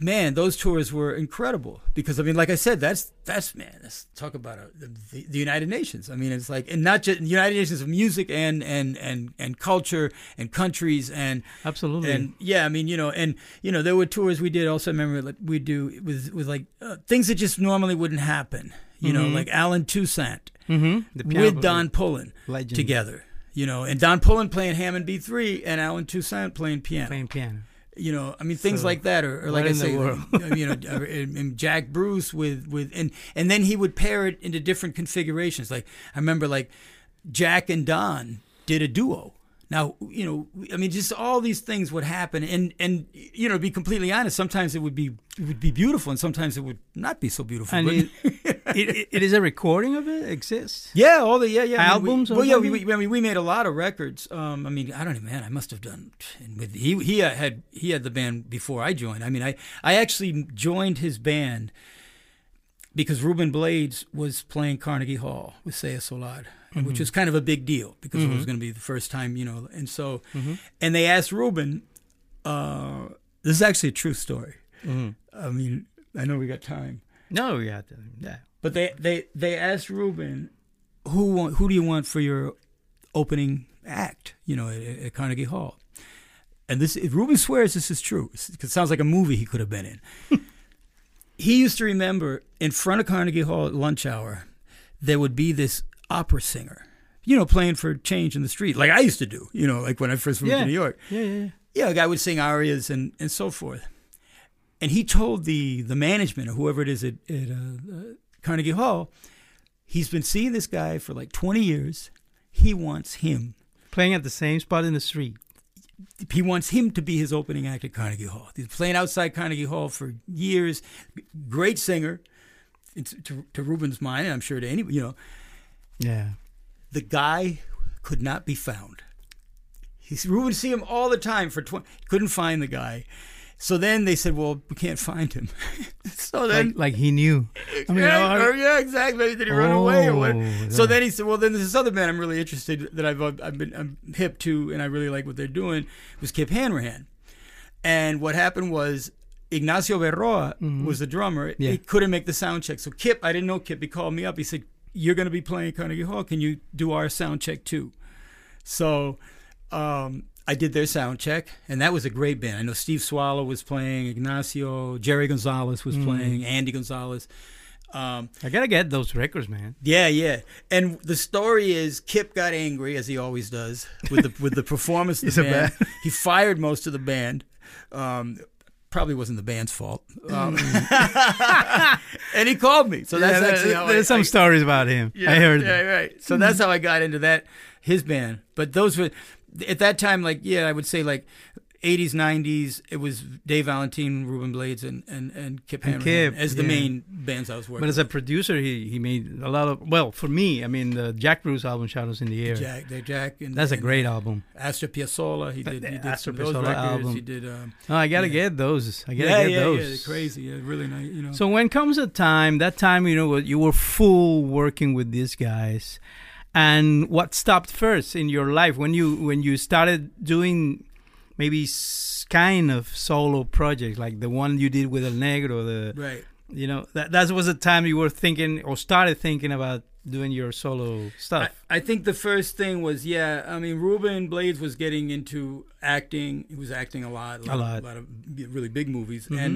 [SPEAKER 3] man, those tours were incredible because I mean, like I said, that's that's man, let's talk about a, the, the United Nations. I mean, it's like and not just the United Nations of music and and and and culture and countries and
[SPEAKER 2] Absolutely.
[SPEAKER 3] and yeah, I mean, you know, and you know, there were tours we did. Also, remember like we do with with like uh, things that just normally wouldn't happen. You know,
[SPEAKER 2] Mhm.
[SPEAKER 3] like Allen Toussaint
[SPEAKER 2] mm-hmm.
[SPEAKER 3] with. Don Pullen
[SPEAKER 2] Legend.
[SPEAKER 3] together. You know, and Don Pullen playing Hammond B three and Allen Toussaint playing piano
[SPEAKER 2] playing piano.
[SPEAKER 3] You know, I mean things
[SPEAKER 2] So,
[SPEAKER 3] like that, or, or like I say, like, (laughs) you know, uh, and, and Jack Bruce with with and and then he would pair it into different configurations. Like I remember, like Jack and Don did a duo. Now you know, I mean, just all these things would happen, and and you know, to be completely honest, sometimes it would be it would be beautiful, and sometimes it would not be so beautiful.
[SPEAKER 2] And
[SPEAKER 3] but-
[SPEAKER 2] it, it, it, is a recording of it. Exists. (laughs)
[SPEAKER 3] Yeah, all the yeah yeah I mean,
[SPEAKER 2] Albums
[SPEAKER 3] We, well, yeah, we, we, I mean, we made a lot of records. Um, I mean, I don't even man, I must have done. And with he he had he had the band before I joined. I mean, I I actually joined his band because Ruben Blades was playing Carnegie Hall with Seis del Solar,
[SPEAKER 2] Mm-hmm.
[SPEAKER 3] which was kind of a big deal because it was going to be the first time, you know. And so,
[SPEAKER 2] Mm-hmm.
[SPEAKER 3] and they asked Ruben. Uh, this is actually a true story.
[SPEAKER 2] Mhm.
[SPEAKER 3] I mean, I know we got time.
[SPEAKER 2] No, yeah, yeah.
[SPEAKER 3] But they they they asked Ruben, who want, who do you want for your opening act? You know, at, at Carnegie Hall. and this Ruben swears this is true. It sounds like a movie he could have been in. (laughs) he used to remember in front of Carnegie Hall at lunch hour, there would be this opera singer, you know, playing for change in the street, like I used to do, you know, like when I first moved
[SPEAKER 2] Yeah.
[SPEAKER 3] to New York.
[SPEAKER 2] Yeah, yeah, yeah.
[SPEAKER 3] Yeah, a guy would sing arias and, and so forth. And he told the the management or whoever it is at, at uh, uh, Carnegie Hall, he's been seeing this guy for like 20 years. He wants him.
[SPEAKER 2] Playing at the same spot in the street.
[SPEAKER 3] He wants him to be his opening act at Carnegie Hall. He's playing outside Carnegie Hall for years. Great singer, it's, to, to Ruben's mind, and I'm sure to any, you know,
[SPEAKER 2] Yeah.
[SPEAKER 3] the guy could not be found. He's Ruben would see him all the time for 20, couldn't find the guy. So then they said, "Well, we can't find him." (laughs) so then,
[SPEAKER 2] Like, like he knew. I mean,
[SPEAKER 3] yeah,
[SPEAKER 2] oh,
[SPEAKER 3] or, yeah, exactly. Did he run away or what?
[SPEAKER 2] Oh,
[SPEAKER 3] So then he said, "Well, then there's this other band I'm really interested that I've I've been I'm hip to and I really like what they're doing." Was Kip Hanrahan, and what happened was Ignacio Berroa was the drummer.
[SPEAKER 2] Mm-hmm. Yeah.
[SPEAKER 3] He couldn't make the sound check, so Kip, I didn't know Kip. He called me up. He said, "You're going to be playing Carnegie Hall. Can you do our sound check too?" So. Um, I did their sound check, and that was a great band. I know Steve Swallow was playing, Ignacio, Jerry Gonzalez was playing, Andy Gonzalez. Um,
[SPEAKER 2] I gotta get those records, man.
[SPEAKER 3] yeah, yeah. And the story is Kip got angry as he always does with the with the performance of (laughs) the band.
[SPEAKER 2] bad-
[SPEAKER 3] He fired most of the band. Um, probably wasn't the band's fault. (laughs) Um, (laughs) and he called me. So that's
[SPEAKER 2] Yeah,
[SPEAKER 3] actually how
[SPEAKER 2] there's
[SPEAKER 3] I,
[SPEAKER 2] some
[SPEAKER 3] I-
[SPEAKER 2] stories about him. Yeah, I heard.
[SPEAKER 3] Yeah,
[SPEAKER 2] them.
[SPEAKER 3] right. So that's how I got into that his band. But those were at that time, like yeah, I would say like. 80s, 90s, it was Dave Valentin, Ruben Blades, and, and, and Kip
[SPEAKER 2] And Kip,
[SPEAKER 3] as the
[SPEAKER 2] yeah.
[SPEAKER 3] main bands I was working
[SPEAKER 2] But as a producer, he, he made a lot of well for me. I mean, the Jack Bruce album, "Shadows in the Air."
[SPEAKER 3] Jack, they Jack, and
[SPEAKER 2] That's a great album.
[SPEAKER 3] Astor Piazzolla. He did, he did
[SPEAKER 2] Astor
[SPEAKER 3] some of those
[SPEAKER 2] Piazzolla
[SPEAKER 3] records.
[SPEAKER 2] album.
[SPEAKER 3] He did. Um,
[SPEAKER 2] Oh, I gotta
[SPEAKER 3] Yeah.
[SPEAKER 2] get those. I gotta
[SPEAKER 3] yeah,
[SPEAKER 2] get
[SPEAKER 3] yeah,
[SPEAKER 2] those.
[SPEAKER 3] yeah. They're crazy. Yeah, really nice. You know.
[SPEAKER 2] So when comes a time, that time you know what you were full working with these guys, and what stopped first in your life when you when you started doing maybe s- kind of solo projects like the one you did with El Negro, the
[SPEAKER 3] right.
[SPEAKER 2] you know that that was the time you were thinking or started thinking about doing your solo stuff.
[SPEAKER 3] I think the first thing was yeah. I mean, Ruben Blades was getting into acting. He was acting a lot, a lot,
[SPEAKER 2] lot.
[SPEAKER 3] Of, lot of really big movies,
[SPEAKER 2] Mhm.
[SPEAKER 3] and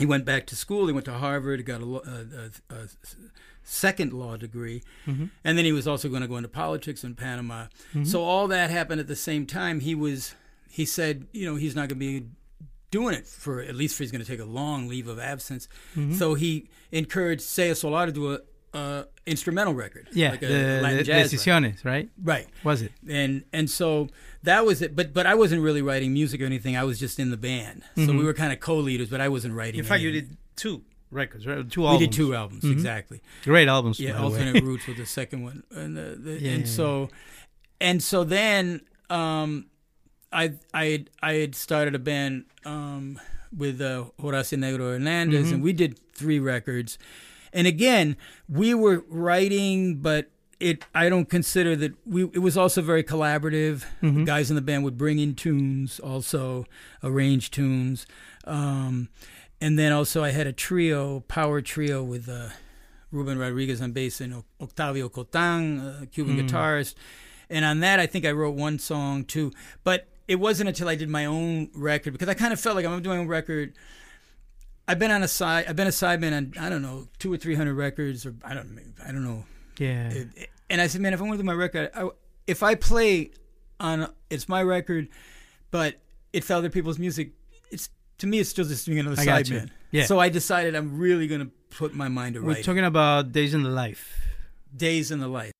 [SPEAKER 3] he went back to school. He went to Harvard. He Got a, a, a, a second law degree,
[SPEAKER 2] Mhm.
[SPEAKER 3] and then he was also going to go into politics in Panama.
[SPEAKER 2] Mhm.
[SPEAKER 3] So all that happened at the same time. He was. He said, you know, he's not going to be doing it for at least for he's going to take a long leave of absence.
[SPEAKER 2] Mhm.
[SPEAKER 3] So he encouraged Seis del Solar to do a, a instrumental record,
[SPEAKER 2] yeah,
[SPEAKER 3] like a
[SPEAKER 2] the,
[SPEAKER 3] Latin
[SPEAKER 2] the
[SPEAKER 3] jazz record.
[SPEAKER 2] Decisiones, right?
[SPEAKER 3] right?
[SPEAKER 2] Was it?
[SPEAKER 3] And and so that was it. But but I wasn't really writing music or anything. I was just in the band, so
[SPEAKER 2] Mhm.
[SPEAKER 3] we were kind of co-leaders. But I wasn't writing.
[SPEAKER 2] In fact, you
[SPEAKER 3] any-
[SPEAKER 2] did two records, right? Two
[SPEAKER 3] We
[SPEAKER 2] albums.
[SPEAKER 3] did two albums
[SPEAKER 2] Mhm.
[SPEAKER 3] exactly.
[SPEAKER 2] great albums.
[SPEAKER 3] Yeah,
[SPEAKER 2] by the way.
[SPEAKER 3] alternate (laughs) roots was the second one, and the, the,
[SPEAKER 2] Yeah.
[SPEAKER 3] and so and so then um, I I had, I had started a band um, with uh, Horacio Negro Hernandez,
[SPEAKER 2] Mhm.
[SPEAKER 3] and we did three records. And again, we were writing, but it I don't consider that we. It was also very collaborative.
[SPEAKER 2] Mhm.
[SPEAKER 3] Guys in the band would bring in tunes, also arrange tunes, um, and then also I had a trio, power trio with. Uh, Ruben Rodriguez on bass and Octavio Kotán, uh, Cuban
[SPEAKER 2] Mm.
[SPEAKER 3] guitarist. And on that, I think I wrote one song too. But it wasn't until I did my own record because I kind of felt like I'm doing a record. I've been on a side. I've been a sideman on I don't know two or three hundred records or I don't I don't know.
[SPEAKER 2] Yeah.
[SPEAKER 3] It- and I said, man, if I want to do my record, I, if I play on it's my record, but it's other people's music, it's to me it's still just being another
[SPEAKER 2] I got you.
[SPEAKER 3] sideman.
[SPEAKER 2] Yeah.
[SPEAKER 3] So I decided I'm really gonna put my mind to
[SPEAKER 2] We're
[SPEAKER 3] writing.
[SPEAKER 2] talking about Days in the Life.
[SPEAKER 3] Days in the Life.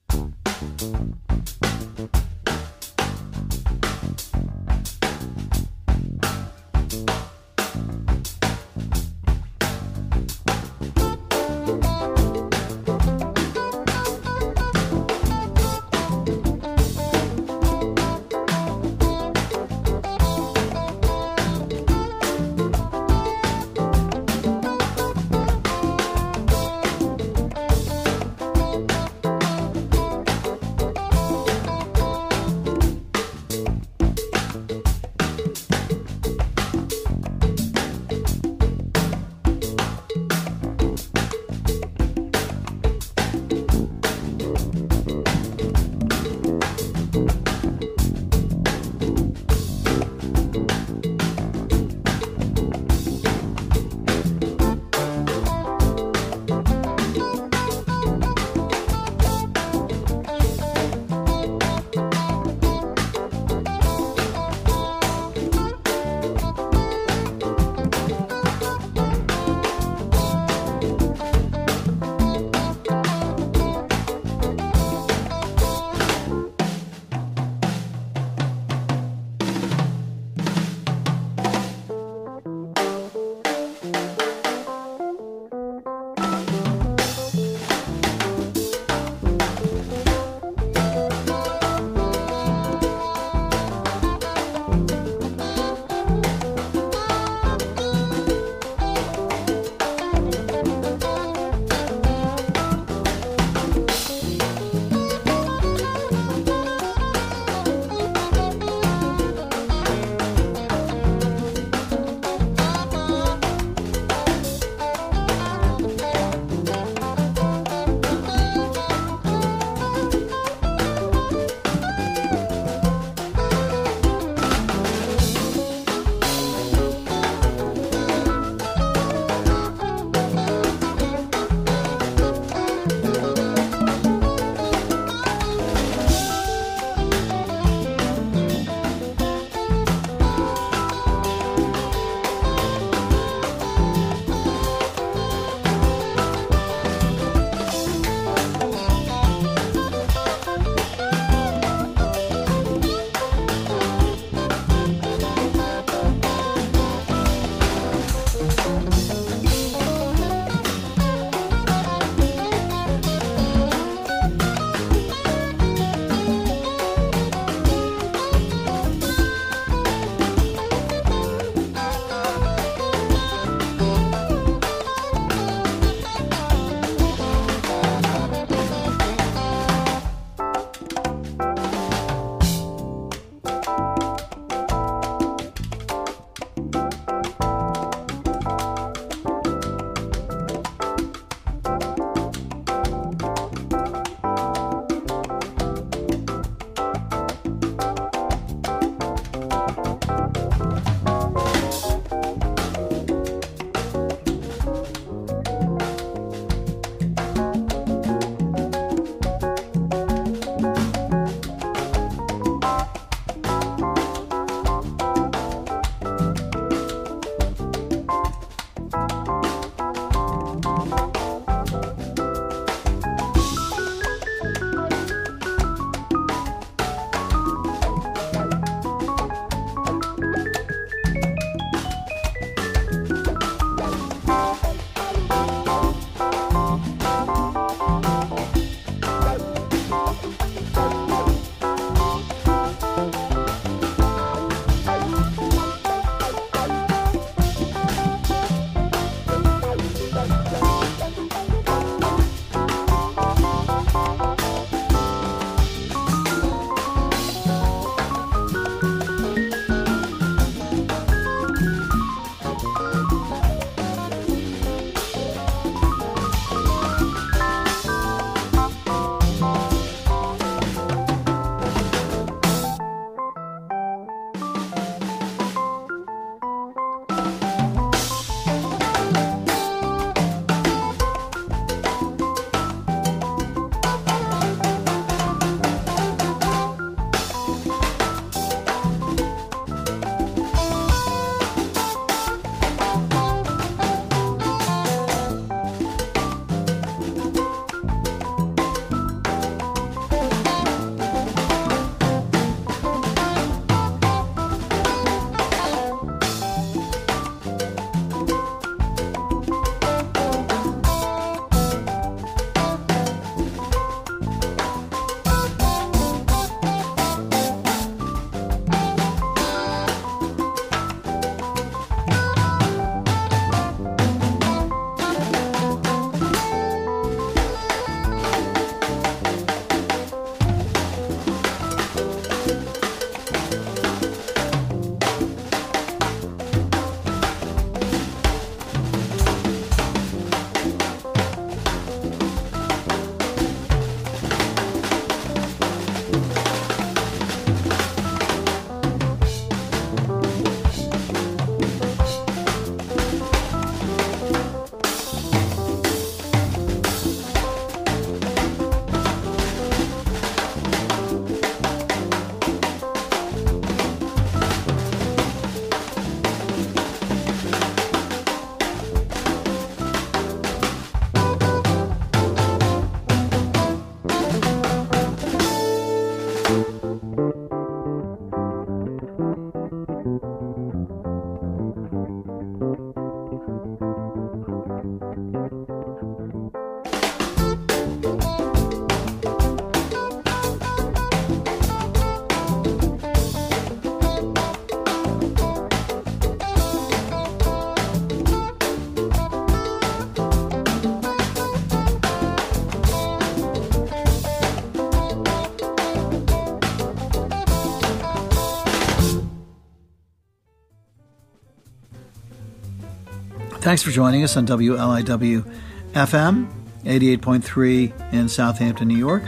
[SPEAKER 1] Thanks for joining us on WLIW FM 88.3 in Southampton, New York.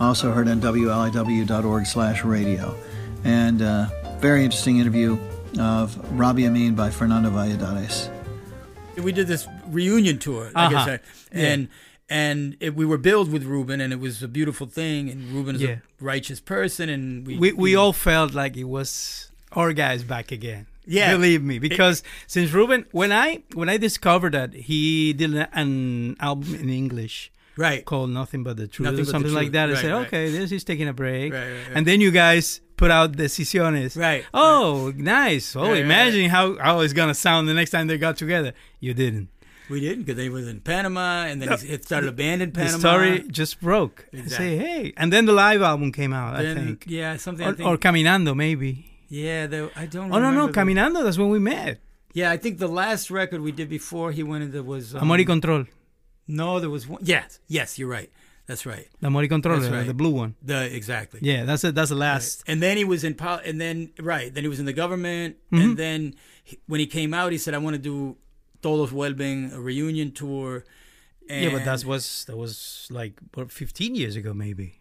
[SPEAKER 1] Also heard on WLIW.org slash radio. And uh, very interesting interview of Robby Ameen by Fernando Valladares.
[SPEAKER 3] We did this reunion tour, like
[SPEAKER 2] Uh-huh.
[SPEAKER 3] I said, and and it, we were billed with Ruben, and it was a beautiful thing. And Ruben is
[SPEAKER 2] Yeah.
[SPEAKER 3] a righteous person, and we
[SPEAKER 2] we we all felt like it was our guys back again.
[SPEAKER 3] Yeah.
[SPEAKER 2] believe me, because since Ruben, when I when I discovered that he did an, album in English
[SPEAKER 3] right.
[SPEAKER 2] called Nothing But the Truth
[SPEAKER 3] Nothing
[SPEAKER 2] or something like that, I said,
[SPEAKER 3] right.
[SPEAKER 2] okay, this is taking a break,
[SPEAKER 3] Right, right, right.
[SPEAKER 2] and then you guys put out Decisiones.
[SPEAKER 3] Right,
[SPEAKER 2] Oh, nice. Oh,
[SPEAKER 3] Right, right,
[SPEAKER 2] imagine how how it's gonna sound the next time they got together. You didn't.
[SPEAKER 3] We didn't because they was in Panama, and then it started a band in Panama.
[SPEAKER 2] The story just broke.
[SPEAKER 3] Exactly.
[SPEAKER 2] say, hey, and then the live album came out. I think,
[SPEAKER 3] yeah, something. I
[SPEAKER 2] or,
[SPEAKER 3] think,
[SPEAKER 2] or Caminando maybe.
[SPEAKER 3] Yeah, the, I don't. Know.
[SPEAKER 2] Oh no, no,
[SPEAKER 3] the-
[SPEAKER 2] Caminando. That's when we met.
[SPEAKER 3] Yeah, I think the last record we did before he went into was um,
[SPEAKER 2] Amor y Control.
[SPEAKER 3] No, there was one. Yes, yes, you're right. That's right.
[SPEAKER 2] Amor y Control, uh,
[SPEAKER 3] right.
[SPEAKER 2] the blue one.
[SPEAKER 3] The exactly.
[SPEAKER 2] Yeah, that's it. That's the last.
[SPEAKER 3] And then he was in pol- and then right, then he was in the government,
[SPEAKER 2] Mm-hmm.
[SPEAKER 3] and then he, when he came out, he said, "I want to do Todos Vuelven, a reunion tour." And,
[SPEAKER 2] Yeah, but that was that was like what, 15 years ago, maybe.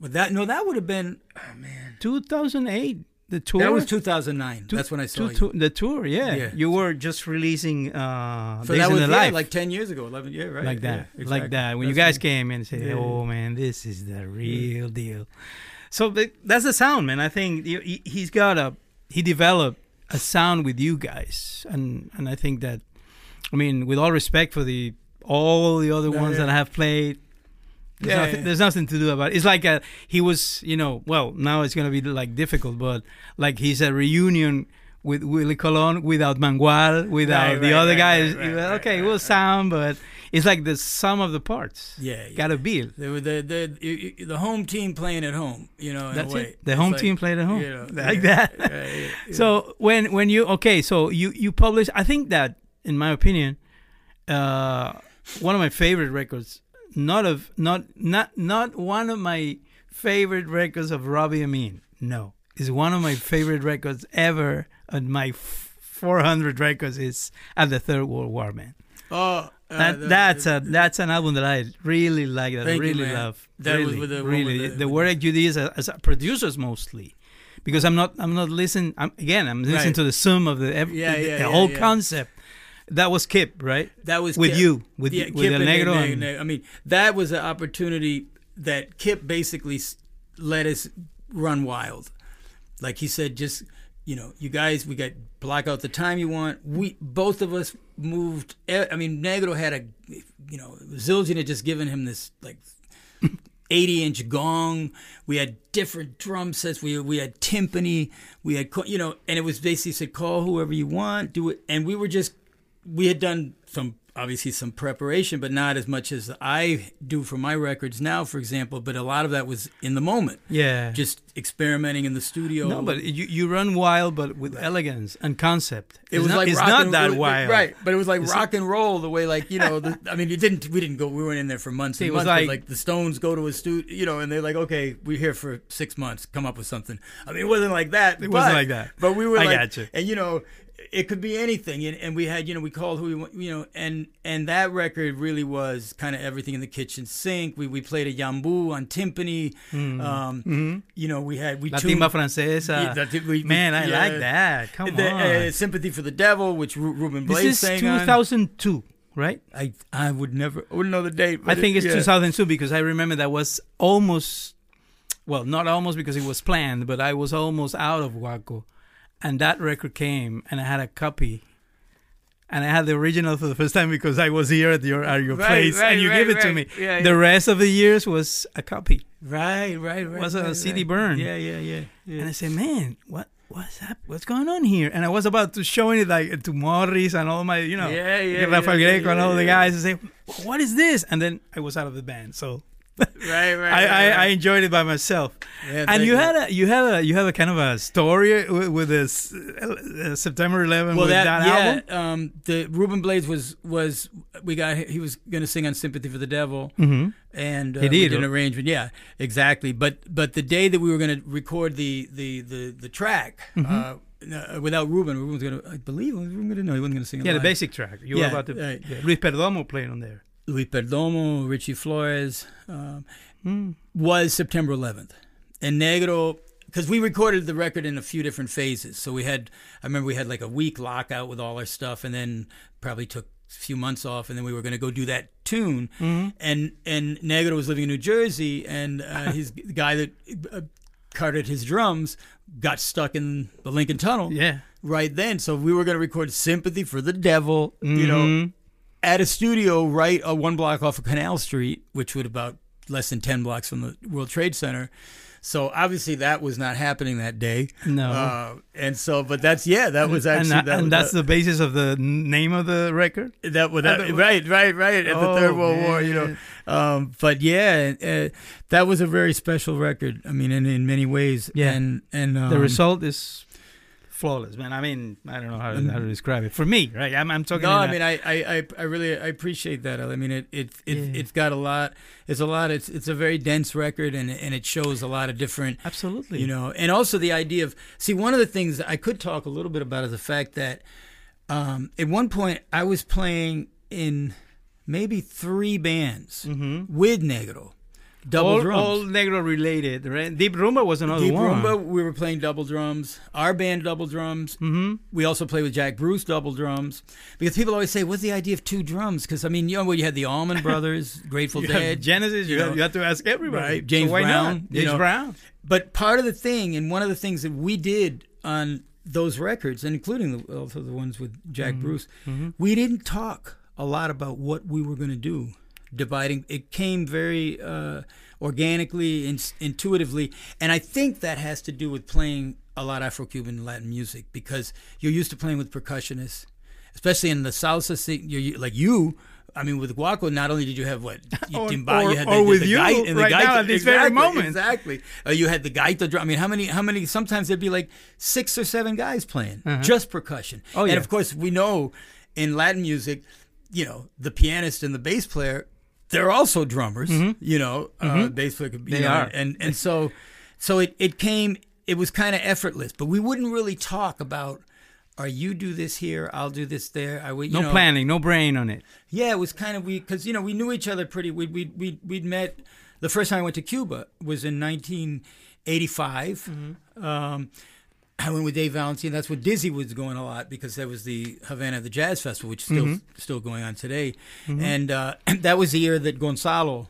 [SPEAKER 3] but that no, that would have been oh man,
[SPEAKER 2] 2008, the tour.
[SPEAKER 3] that was 2009.
[SPEAKER 2] Two-
[SPEAKER 3] That's when I saw
[SPEAKER 2] two-
[SPEAKER 3] you.
[SPEAKER 2] the tour. Yeah.
[SPEAKER 3] Yeah.
[SPEAKER 2] you were just releasing uh,
[SPEAKER 3] So
[SPEAKER 2] Days
[SPEAKER 3] that
[SPEAKER 2] in
[SPEAKER 3] was
[SPEAKER 2] the
[SPEAKER 3] yeah,
[SPEAKER 2] Life.
[SPEAKER 3] like 10 years ago, 11 years, right,
[SPEAKER 2] like that,
[SPEAKER 3] yeah,
[SPEAKER 2] like that. When you
[SPEAKER 3] That's
[SPEAKER 2] guys came in and said. "Oh man, this is the real deal," so that's the sound, man. I think he- he's got a he developed a sound with you guys, and and I think that, I mean, with all respect for the all the other
[SPEAKER 3] Yeah,
[SPEAKER 2] ones that I have played. There's,
[SPEAKER 3] Yeah,
[SPEAKER 2] nothing,
[SPEAKER 3] yeah.
[SPEAKER 2] there's nothing to do about it. It's like a, he was, you know, well, now it's going to be like difficult, but like he's a reunion with Willie Colon without Mangual, without
[SPEAKER 3] Right,
[SPEAKER 2] the
[SPEAKER 3] right,
[SPEAKER 2] other
[SPEAKER 3] right,
[SPEAKER 2] guys.
[SPEAKER 3] right, right,
[SPEAKER 2] Well,
[SPEAKER 3] right,
[SPEAKER 2] okay, we'll
[SPEAKER 3] right.
[SPEAKER 2] sound, but it's like the sum of the parts.
[SPEAKER 3] Yeah, yeah.
[SPEAKER 2] Gotta be.
[SPEAKER 3] The the you- the home team playing at home, you know. In
[SPEAKER 2] That's it. The
[SPEAKER 3] It's
[SPEAKER 2] home
[SPEAKER 3] like,
[SPEAKER 2] team played at home.
[SPEAKER 3] you know,
[SPEAKER 2] like
[SPEAKER 3] yeah,
[SPEAKER 2] that.
[SPEAKER 3] yeah. (laughs)
[SPEAKER 2] So when when you okay, so you you publish. I think that, in my opinion, uh, one of my favorite records. Not of not not not one of my favorite records of Robby Ameen. No, is one of my favorite records ever. And my f- 400 records is at the Third World War, man.
[SPEAKER 3] oh, uh,
[SPEAKER 2] That that's a that's an album that I really like. That I
[SPEAKER 3] Thank you,
[SPEAKER 2] really love.
[SPEAKER 3] That
[SPEAKER 2] really,
[SPEAKER 3] with the
[SPEAKER 2] really the,
[SPEAKER 3] the-
[SPEAKER 2] work you did as, a, as a producers mostly, because I'm not I'm not listening. I'm, again, I'm listening
[SPEAKER 3] Right.
[SPEAKER 2] to the sum of the ev-
[SPEAKER 3] Yeah,
[SPEAKER 2] the,
[SPEAKER 3] yeah,
[SPEAKER 2] the
[SPEAKER 3] yeah,
[SPEAKER 2] whole concept. That was Kip, right?
[SPEAKER 3] that was
[SPEAKER 2] with
[SPEAKER 3] Kip.
[SPEAKER 2] you, with
[SPEAKER 3] yeah,
[SPEAKER 2] with
[SPEAKER 3] Kip
[SPEAKER 2] El Negro.
[SPEAKER 3] Neg-
[SPEAKER 2] and-
[SPEAKER 3] Neg- I mean, that was an opportunity that Kip basically let us run wild. Like he said, just you know, you guys, we got block out the time you want. We both of us moved. I mean, Negro had a, you know, Zildjian had just given him this like (laughs) 80 inch gong. We had different drum sets. We we had timpani. We had you know, and it was basically said call whoever you want, do it. And we were just we had done some obviously some preparation, but not as much as I do for my records now, for example. But a lot of that was in the moment,
[SPEAKER 2] yeah.
[SPEAKER 3] just experimenting in the studio.
[SPEAKER 2] no, but you you run wild, but with elegance and concept.
[SPEAKER 3] It
[SPEAKER 2] It's
[SPEAKER 3] was
[SPEAKER 2] not,
[SPEAKER 3] like
[SPEAKER 2] it's
[SPEAKER 3] rock
[SPEAKER 2] not
[SPEAKER 3] and,
[SPEAKER 2] that
[SPEAKER 3] it
[SPEAKER 2] wild,
[SPEAKER 3] right? But it was like
[SPEAKER 2] It's-
[SPEAKER 3] rock and roll, the way like you know. The, I mean, you didn't. We didn't go. We weren't in there for months.
[SPEAKER 2] It was
[SPEAKER 3] months, but,
[SPEAKER 2] like-
[SPEAKER 3] like the Stones go to a studio, you know, and they're like, okay, we're here for six months. Come up with something. I mean, it wasn't like that.
[SPEAKER 2] It wasn't like that.
[SPEAKER 3] But we were
[SPEAKER 2] I
[SPEAKER 3] like,
[SPEAKER 2] gotcha.
[SPEAKER 3] and you know, it could be anything. And, and we had, you know, we called who we want, you know, and and that record really was kind of everything in the kitchen sink. We we played a yambu on timpani. Um, You know, we had we
[SPEAKER 2] La
[SPEAKER 3] tuned-
[SPEAKER 2] tumba francesa.
[SPEAKER 3] Yeah, we-
[SPEAKER 2] Man, I
[SPEAKER 3] yeah.
[SPEAKER 2] like that. Come
[SPEAKER 3] the,
[SPEAKER 2] on.
[SPEAKER 3] uh, Sympathy for the Devil, which Ru- Ruben Blades
[SPEAKER 2] this is
[SPEAKER 3] sang on.
[SPEAKER 2] 2002, right?
[SPEAKER 3] I I would never I wouldn't know the date.
[SPEAKER 2] I think
[SPEAKER 3] it-
[SPEAKER 2] it's
[SPEAKER 3] yeah.
[SPEAKER 2] 2002 because I remember that was almost, well, not almost because it was planned, but I was almost out of Guaco, and that record came, and I had a copy, and I had the original for the first time because I was here at your at your
[SPEAKER 3] Right,
[SPEAKER 2] place,
[SPEAKER 3] right,
[SPEAKER 2] and you
[SPEAKER 3] right,
[SPEAKER 2] gave it to me.
[SPEAKER 3] Yeah,
[SPEAKER 2] The
[SPEAKER 3] yeah.
[SPEAKER 2] rest of the years was a copy,
[SPEAKER 3] Right, right, right.
[SPEAKER 2] was a CD burn.
[SPEAKER 3] Yeah, yeah, yeah. yeah.
[SPEAKER 2] and I said, "Man, what?" What's up? What's going on here? And I was about to showing it like to Morris and all my, you know,
[SPEAKER 3] Yeah, yeah,
[SPEAKER 2] Rafael
[SPEAKER 3] yeah,
[SPEAKER 2] Greco and
[SPEAKER 3] yeah,
[SPEAKER 2] all the
[SPEAKER 3] yeah.
[SPEAKER 2] guys, and say, "What is this?" And then I was out of the band, so
[SPEAKER 3] right, (laughs) right.
[SPEAKER 2] I, I,
[SPEAKER 3] right,
[SPEAKER 2] I enjoyed it by myself.
[SPEAKER 3] Yeah,
[SPEAKER 2] and you had a you had a you have a kind of a story with, with this uh, September 11
[SPEAKER 3] well
[SPEAKER 2] with
[SPEAKER 3] that,
[SPEAKER 2] that,
[SPEAKER 3] yeah
[SPEAKER 2] album.
[SPEAKER 3] um the Ruben Blades was was we got he was gonna sing on Sympathy for the Devil
[SPEAKER 2] Mm-hmm.
[SPEAKER 3] and uh,
[SPEAKER 2] He did.
[SPEAKER 3] an arrangement yeah exactly but but the day that we were gonna record the the the the track
[SPEAKER 2] Mm-hmm.
[SPEAKER 3] uh uh, without Ruben. Ruben was gonna, I believe, Ruben gonna know he wasn't gonna sing.
[SPEAKER 2] Yeah, the basic track. You
[SPEAKER 3] Yeah,
[SPEAKER 2] were about to.
[SPEAKER 3] right.
[SPEAKER 2] Yeah, Luis Perdomo playing on there.
[SPEAKER 3] Luis Perdomo, Richie Flores, um,
[SPEAKER 2] Mm.
[SPEAKER 3] was September 11th, and Negro. Because we recorded the record in a few different phases, so we had. I remember we had like a week lockout with all our stuff, and then probably took a few months off, and then we were going to go do that tune.
[SPEAKER 2] Mm-hmm.
[SPEAKER 3] And and Negro was living in New Jersey, and uh, (laughs) his the guy that uh, carted his drums got stuck in the Lincoln Tunnel
[SPEAKER 2] Yeah.
[SPEAKER 3] right then. So we were going to record "Sympathy for the Devil," you
[SPEAKER 2] Mhm.
[SPEAKER 3] know, at a studio right uh, one block off of Canal Street, which would about less than ten blocks from the World Trade Center. So obviously that was not happening that day.
[SPEAKER 2] No.
[SPEAKER 3] Uh, and so, but that's yeah, that was actually
[SPEAKER 2] and,
[SPEAKER 3] that,
[SPEAKER 2] and that's
[SPEAKER 3] that,
[SPEAKER 2] the basis of the name of the record.
[SPEAKER 3] that, was- that right, right, right at the
[SPEAKER 2] Oh,
[SPEAKER 3] Third World War, you know. Um, but yeah, uh, that was a very special record. I mean, in, in many ways.
[SPEAKER 2] Yeah.
[SPEAKER 3] and and um,
[SPEAKER 2] the result is flawless, man. I mean, I don't know how, to- how to describe it. For me, right? I'm, I'm talking.
[SPEAKER 3] No, I mean, I, I, I- I really, I appreciate that. I mean, it, it, it
[SPEAKER 2] Yeah.
[SPEAKER 3] it's got a lot. It's a lot. It's, it's a very dense record, and and it shows a lot of different,
[SPEAKER 2] absolutely.
[SPEAKER 3] you know, and also the idea of see one of the things I could talk a little bit about is the fact that, um, at one point I was playing in maybe three bands with Negro, double
[SPEAKER 2] all,
[SPEAKER 3] drums.
[SPEAKER 2] all negro related, right? Deep Rumba was another
[SPEAKER 3] Deep
[SPEAKER 2] one.
[SPEAKER 3] Rumba, we were playing double drums. Our band double drums.
[SPEAKER 2] Mm-hmm.
[SPEAKER 3] We also play with Jack Bruce double drums because people always say, "What's the idea of two drums?" Because I mean, you know, well, you had the Allman (laughs) Brothers, Grateful Dead,
[SPEAKER 2] Genesis. You,
[SPEAKER 3] you
[SPEAKER 2] have,
[SPEAKER 3] know,
[SPEAKER 2] you have to ask everybody.
[SPEAKER 3] right,
[SPEAKER 2] So
[SPEAKER 3] James
[SPEAKER 2] why
[SPEAKER 3] Brown,
[SPEAKER 2] Not? James
[SPEAKER 3] know.
[SPEAKER 2] Brown.
[SPEAKER 3] But part of the thing, and one of the things that we did on those records, and including the, also the ones with Jack
[SPEAKER 2] Mm-hmm.
[SPEAKER 3] Bruce, we didn't talk a lot about what we were going to do. Dividing, it came very uh, organically, and intuitively, and I think that has to do with playing a lot Afro-Cuban Latin music because you're used to playing with percussionists, especially in the salsa. scene, You're you- like you. I mean, with Guaco, not only did you have what (laughs) you,
[SPEAKER 2] Or-
[SPEAKER 3] timba,
[SPEAKER 2] or-
[SPEAKER 3] you had
[SPEAKER 2] or
[SPEAKER 3] the,
[SPEAKER 2] with
[SPEAKER 3] the
[SPEAKER 2] you
[SPEAKER 3] gait- and the
[SPEAKER 2] right now
[SPEAKER 3] gaita-
[SPEAKER 2] at this very moment.
[SPEAKER 3] Exactly. Uh, you had the gaita drum. I mean, how many? How many? Sometimes there'd be like six or seven guys playing just percussion.
[SPEAKER 2] Oh, yeah.
[SPEAKER 3] and of course, we know in Latin music, you know, the pianist and the bass player, they're also drummers. You know, uh, bass player could be.
[SPEAKER 2] Mm-hmm. They
[SPEAKER 3] know,
[SPEAKER 2] are.
[SPEAKER 3] And and so, so it it came. It was kind of effortless, but we wouldn't really talk about. Are you do this here? I'll do this there. I would. You
[SPEAKER 2] No
[SPEAKER 3] know,
[SPEAKER 2] planning, no brain on it.
[SPEAKER 3] yeah, it was kind of we because you know we knew each other pretty. We we we we'd met. The first time I went to Cuba was in 1985. Um, I went with Dave Valentin. That's what Dizzy was going a lot because that was the Havana the Jazz Festival, which is still still going on today. And uh, (clears throat) that was the year that Gonzalo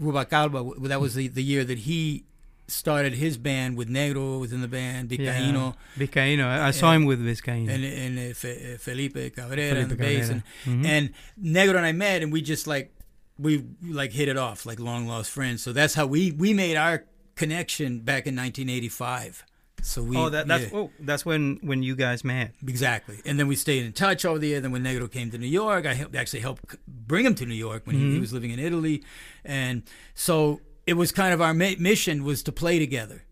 [SPEAKER 3] Rubalcaba. That was the, the year that he started his band with Negro was in the band, Vizcaíno,
[SPEAKER 2] Vizcaíno. I, I saw him with Vizcaíno.
[SPEAKER 3] and and uh, Fe- uh, Felipe Cabrera
[SPEAKER 2] Felipe
[SPEAKER 3] and the bass, and, and Negro and I met, and we just like we like hit it off like long lost friends. So that's how we we made our connection back in 1985. So we
[SPEAKER 2] oh, that, that's
[SPEAKER 3] yeah,
[SPEAKER 2] oh, that's when when you guys met.
[SPEAKER 3] exactly, and then we stayed in touch over the year. Then when Negro came to New York, I helped, actually helped bring him to New York when he, he mm-hmm. was living in Italy, and so it was kind of our mi- mission was to play together.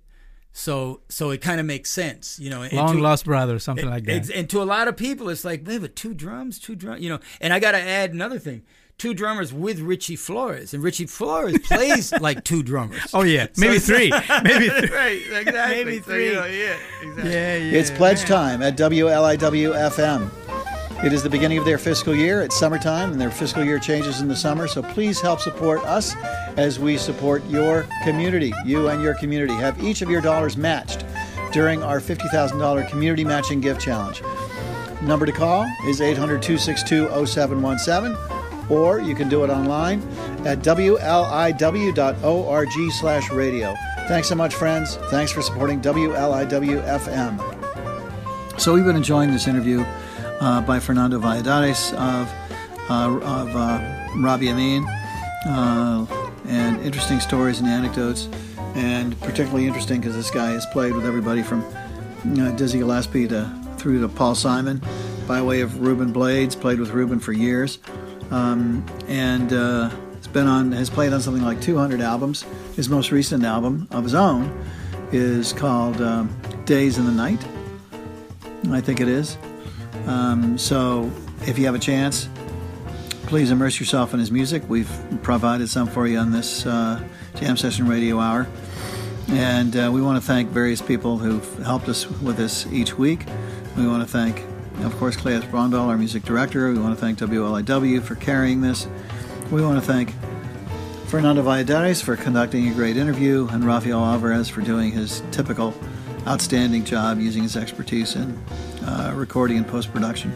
[SPEAKER 3] So so it kind of makes sense, you know.
[SPEAKER 2] Long
[SPEAKER 3] to-
[SPEAKER 2] lost brother, something like that.
[SPEAKER 3] And to a lot of people, it's like, wait, but two drums, two drums, you know. And I got to add another thing: two drummers with Richie Flores, and Richie Flores plays (laughs) like two drummers.
[SPEAKER 2] oh yeah, maybe
[SPEAKER 3] it's-
[SPEAKER 2] three, (laughs) maybe three.
[SPEAKER 3] right, exactly.
[SPEAKER 2] Maybe
[SPEAKER 3] So, you
[SPEAKER 2] three.
[SPEAKER 3] know, yeah, exactly.
[SPEAKER 2] Yeah, yeah.
[SPEAKER 1] It's pledge time at WLIW FM. It is the beginning of their fiscal year. It's summertime, and their fiscal year changes in the summer. So please help support us as we support your community. You and your community have each of your dollars matched during our $50,000 community matching gift challenge. Number to call is 800 262 0717, or you can do it online at WLIW.org slash radio. Thanks so much, friends. Thanks for supporting WLIW FM. So we've been enjoying this interview uh, by Fernando Valladares of, uh, of uh, Ameen, uh, and interesting stories and anecdotes, and particularly interesting because this guy has played with everybody from you know, Dizzy Gillespie to through to Paul Simon, by way of Ruben Blades, played with Ruben for years, um, and uh, has been on has played on something like 200 albums. His most recent album of his own is called um, Days in the Night. I think it is. Um, so if you have a chance, please immerse yourself in his music. We've provided some for you on this uh, Jam Session Radio Hour. And uh, we want to thank various people who've helped us with this each week. We want to thank, of course, Claes Brondal, our music director. We want to thank WLIW for carrying this. We want to thank Fernando Valladares for conducting a great interview, and Rafael Alvarez for doing his typical outstanding job using his expertise in uh, recording and post production.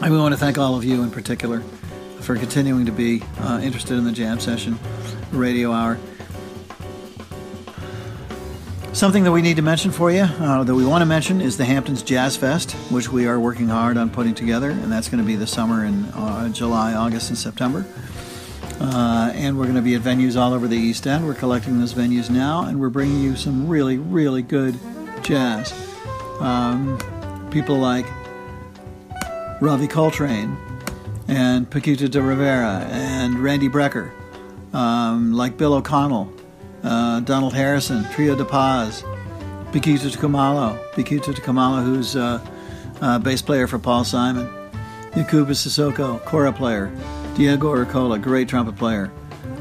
[SPEAKER 1] And we want to thank all of you in particular for continuing to be uh, interested in the jam session radio hour. Something that we need to mention for you, uh, that we want to mention, is the Hamptons Jazz Fest, which we are working hard on putting together, and that's going to be the summer in uh, July, August, and September. Uh, and we're going to be at venues all over the East End. We're collecting those venues now, and we're bringing you some really, really good jazz. Um, people like Ravi Coltrane and Paquito D'Rivera and Randy Brecker, um, like Bill O'Connell, uh, Donald Harrison, Trio de Paz, Bakithi Kumalo, Bakithi Kumalo, who's uh, uh, bass player for Paul Simon, Yacouba Sissoko, Kora player, Diego Urcola, great trumpet player.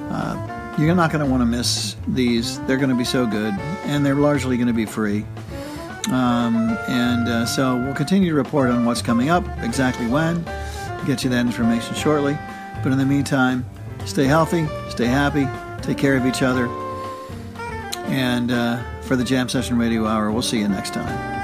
[SPEAKER 1] Uh, you're not going to want to miss these. They're going to be so good, and they're largely going to be free. Um, and uh, so we'll continue to report on what's coming up, exactly when, get you that information shortly. But in the meantime, stay healthy, stay happy, take care of each other. And uh, for the Jam Session Radio Hour, we'll see you next time.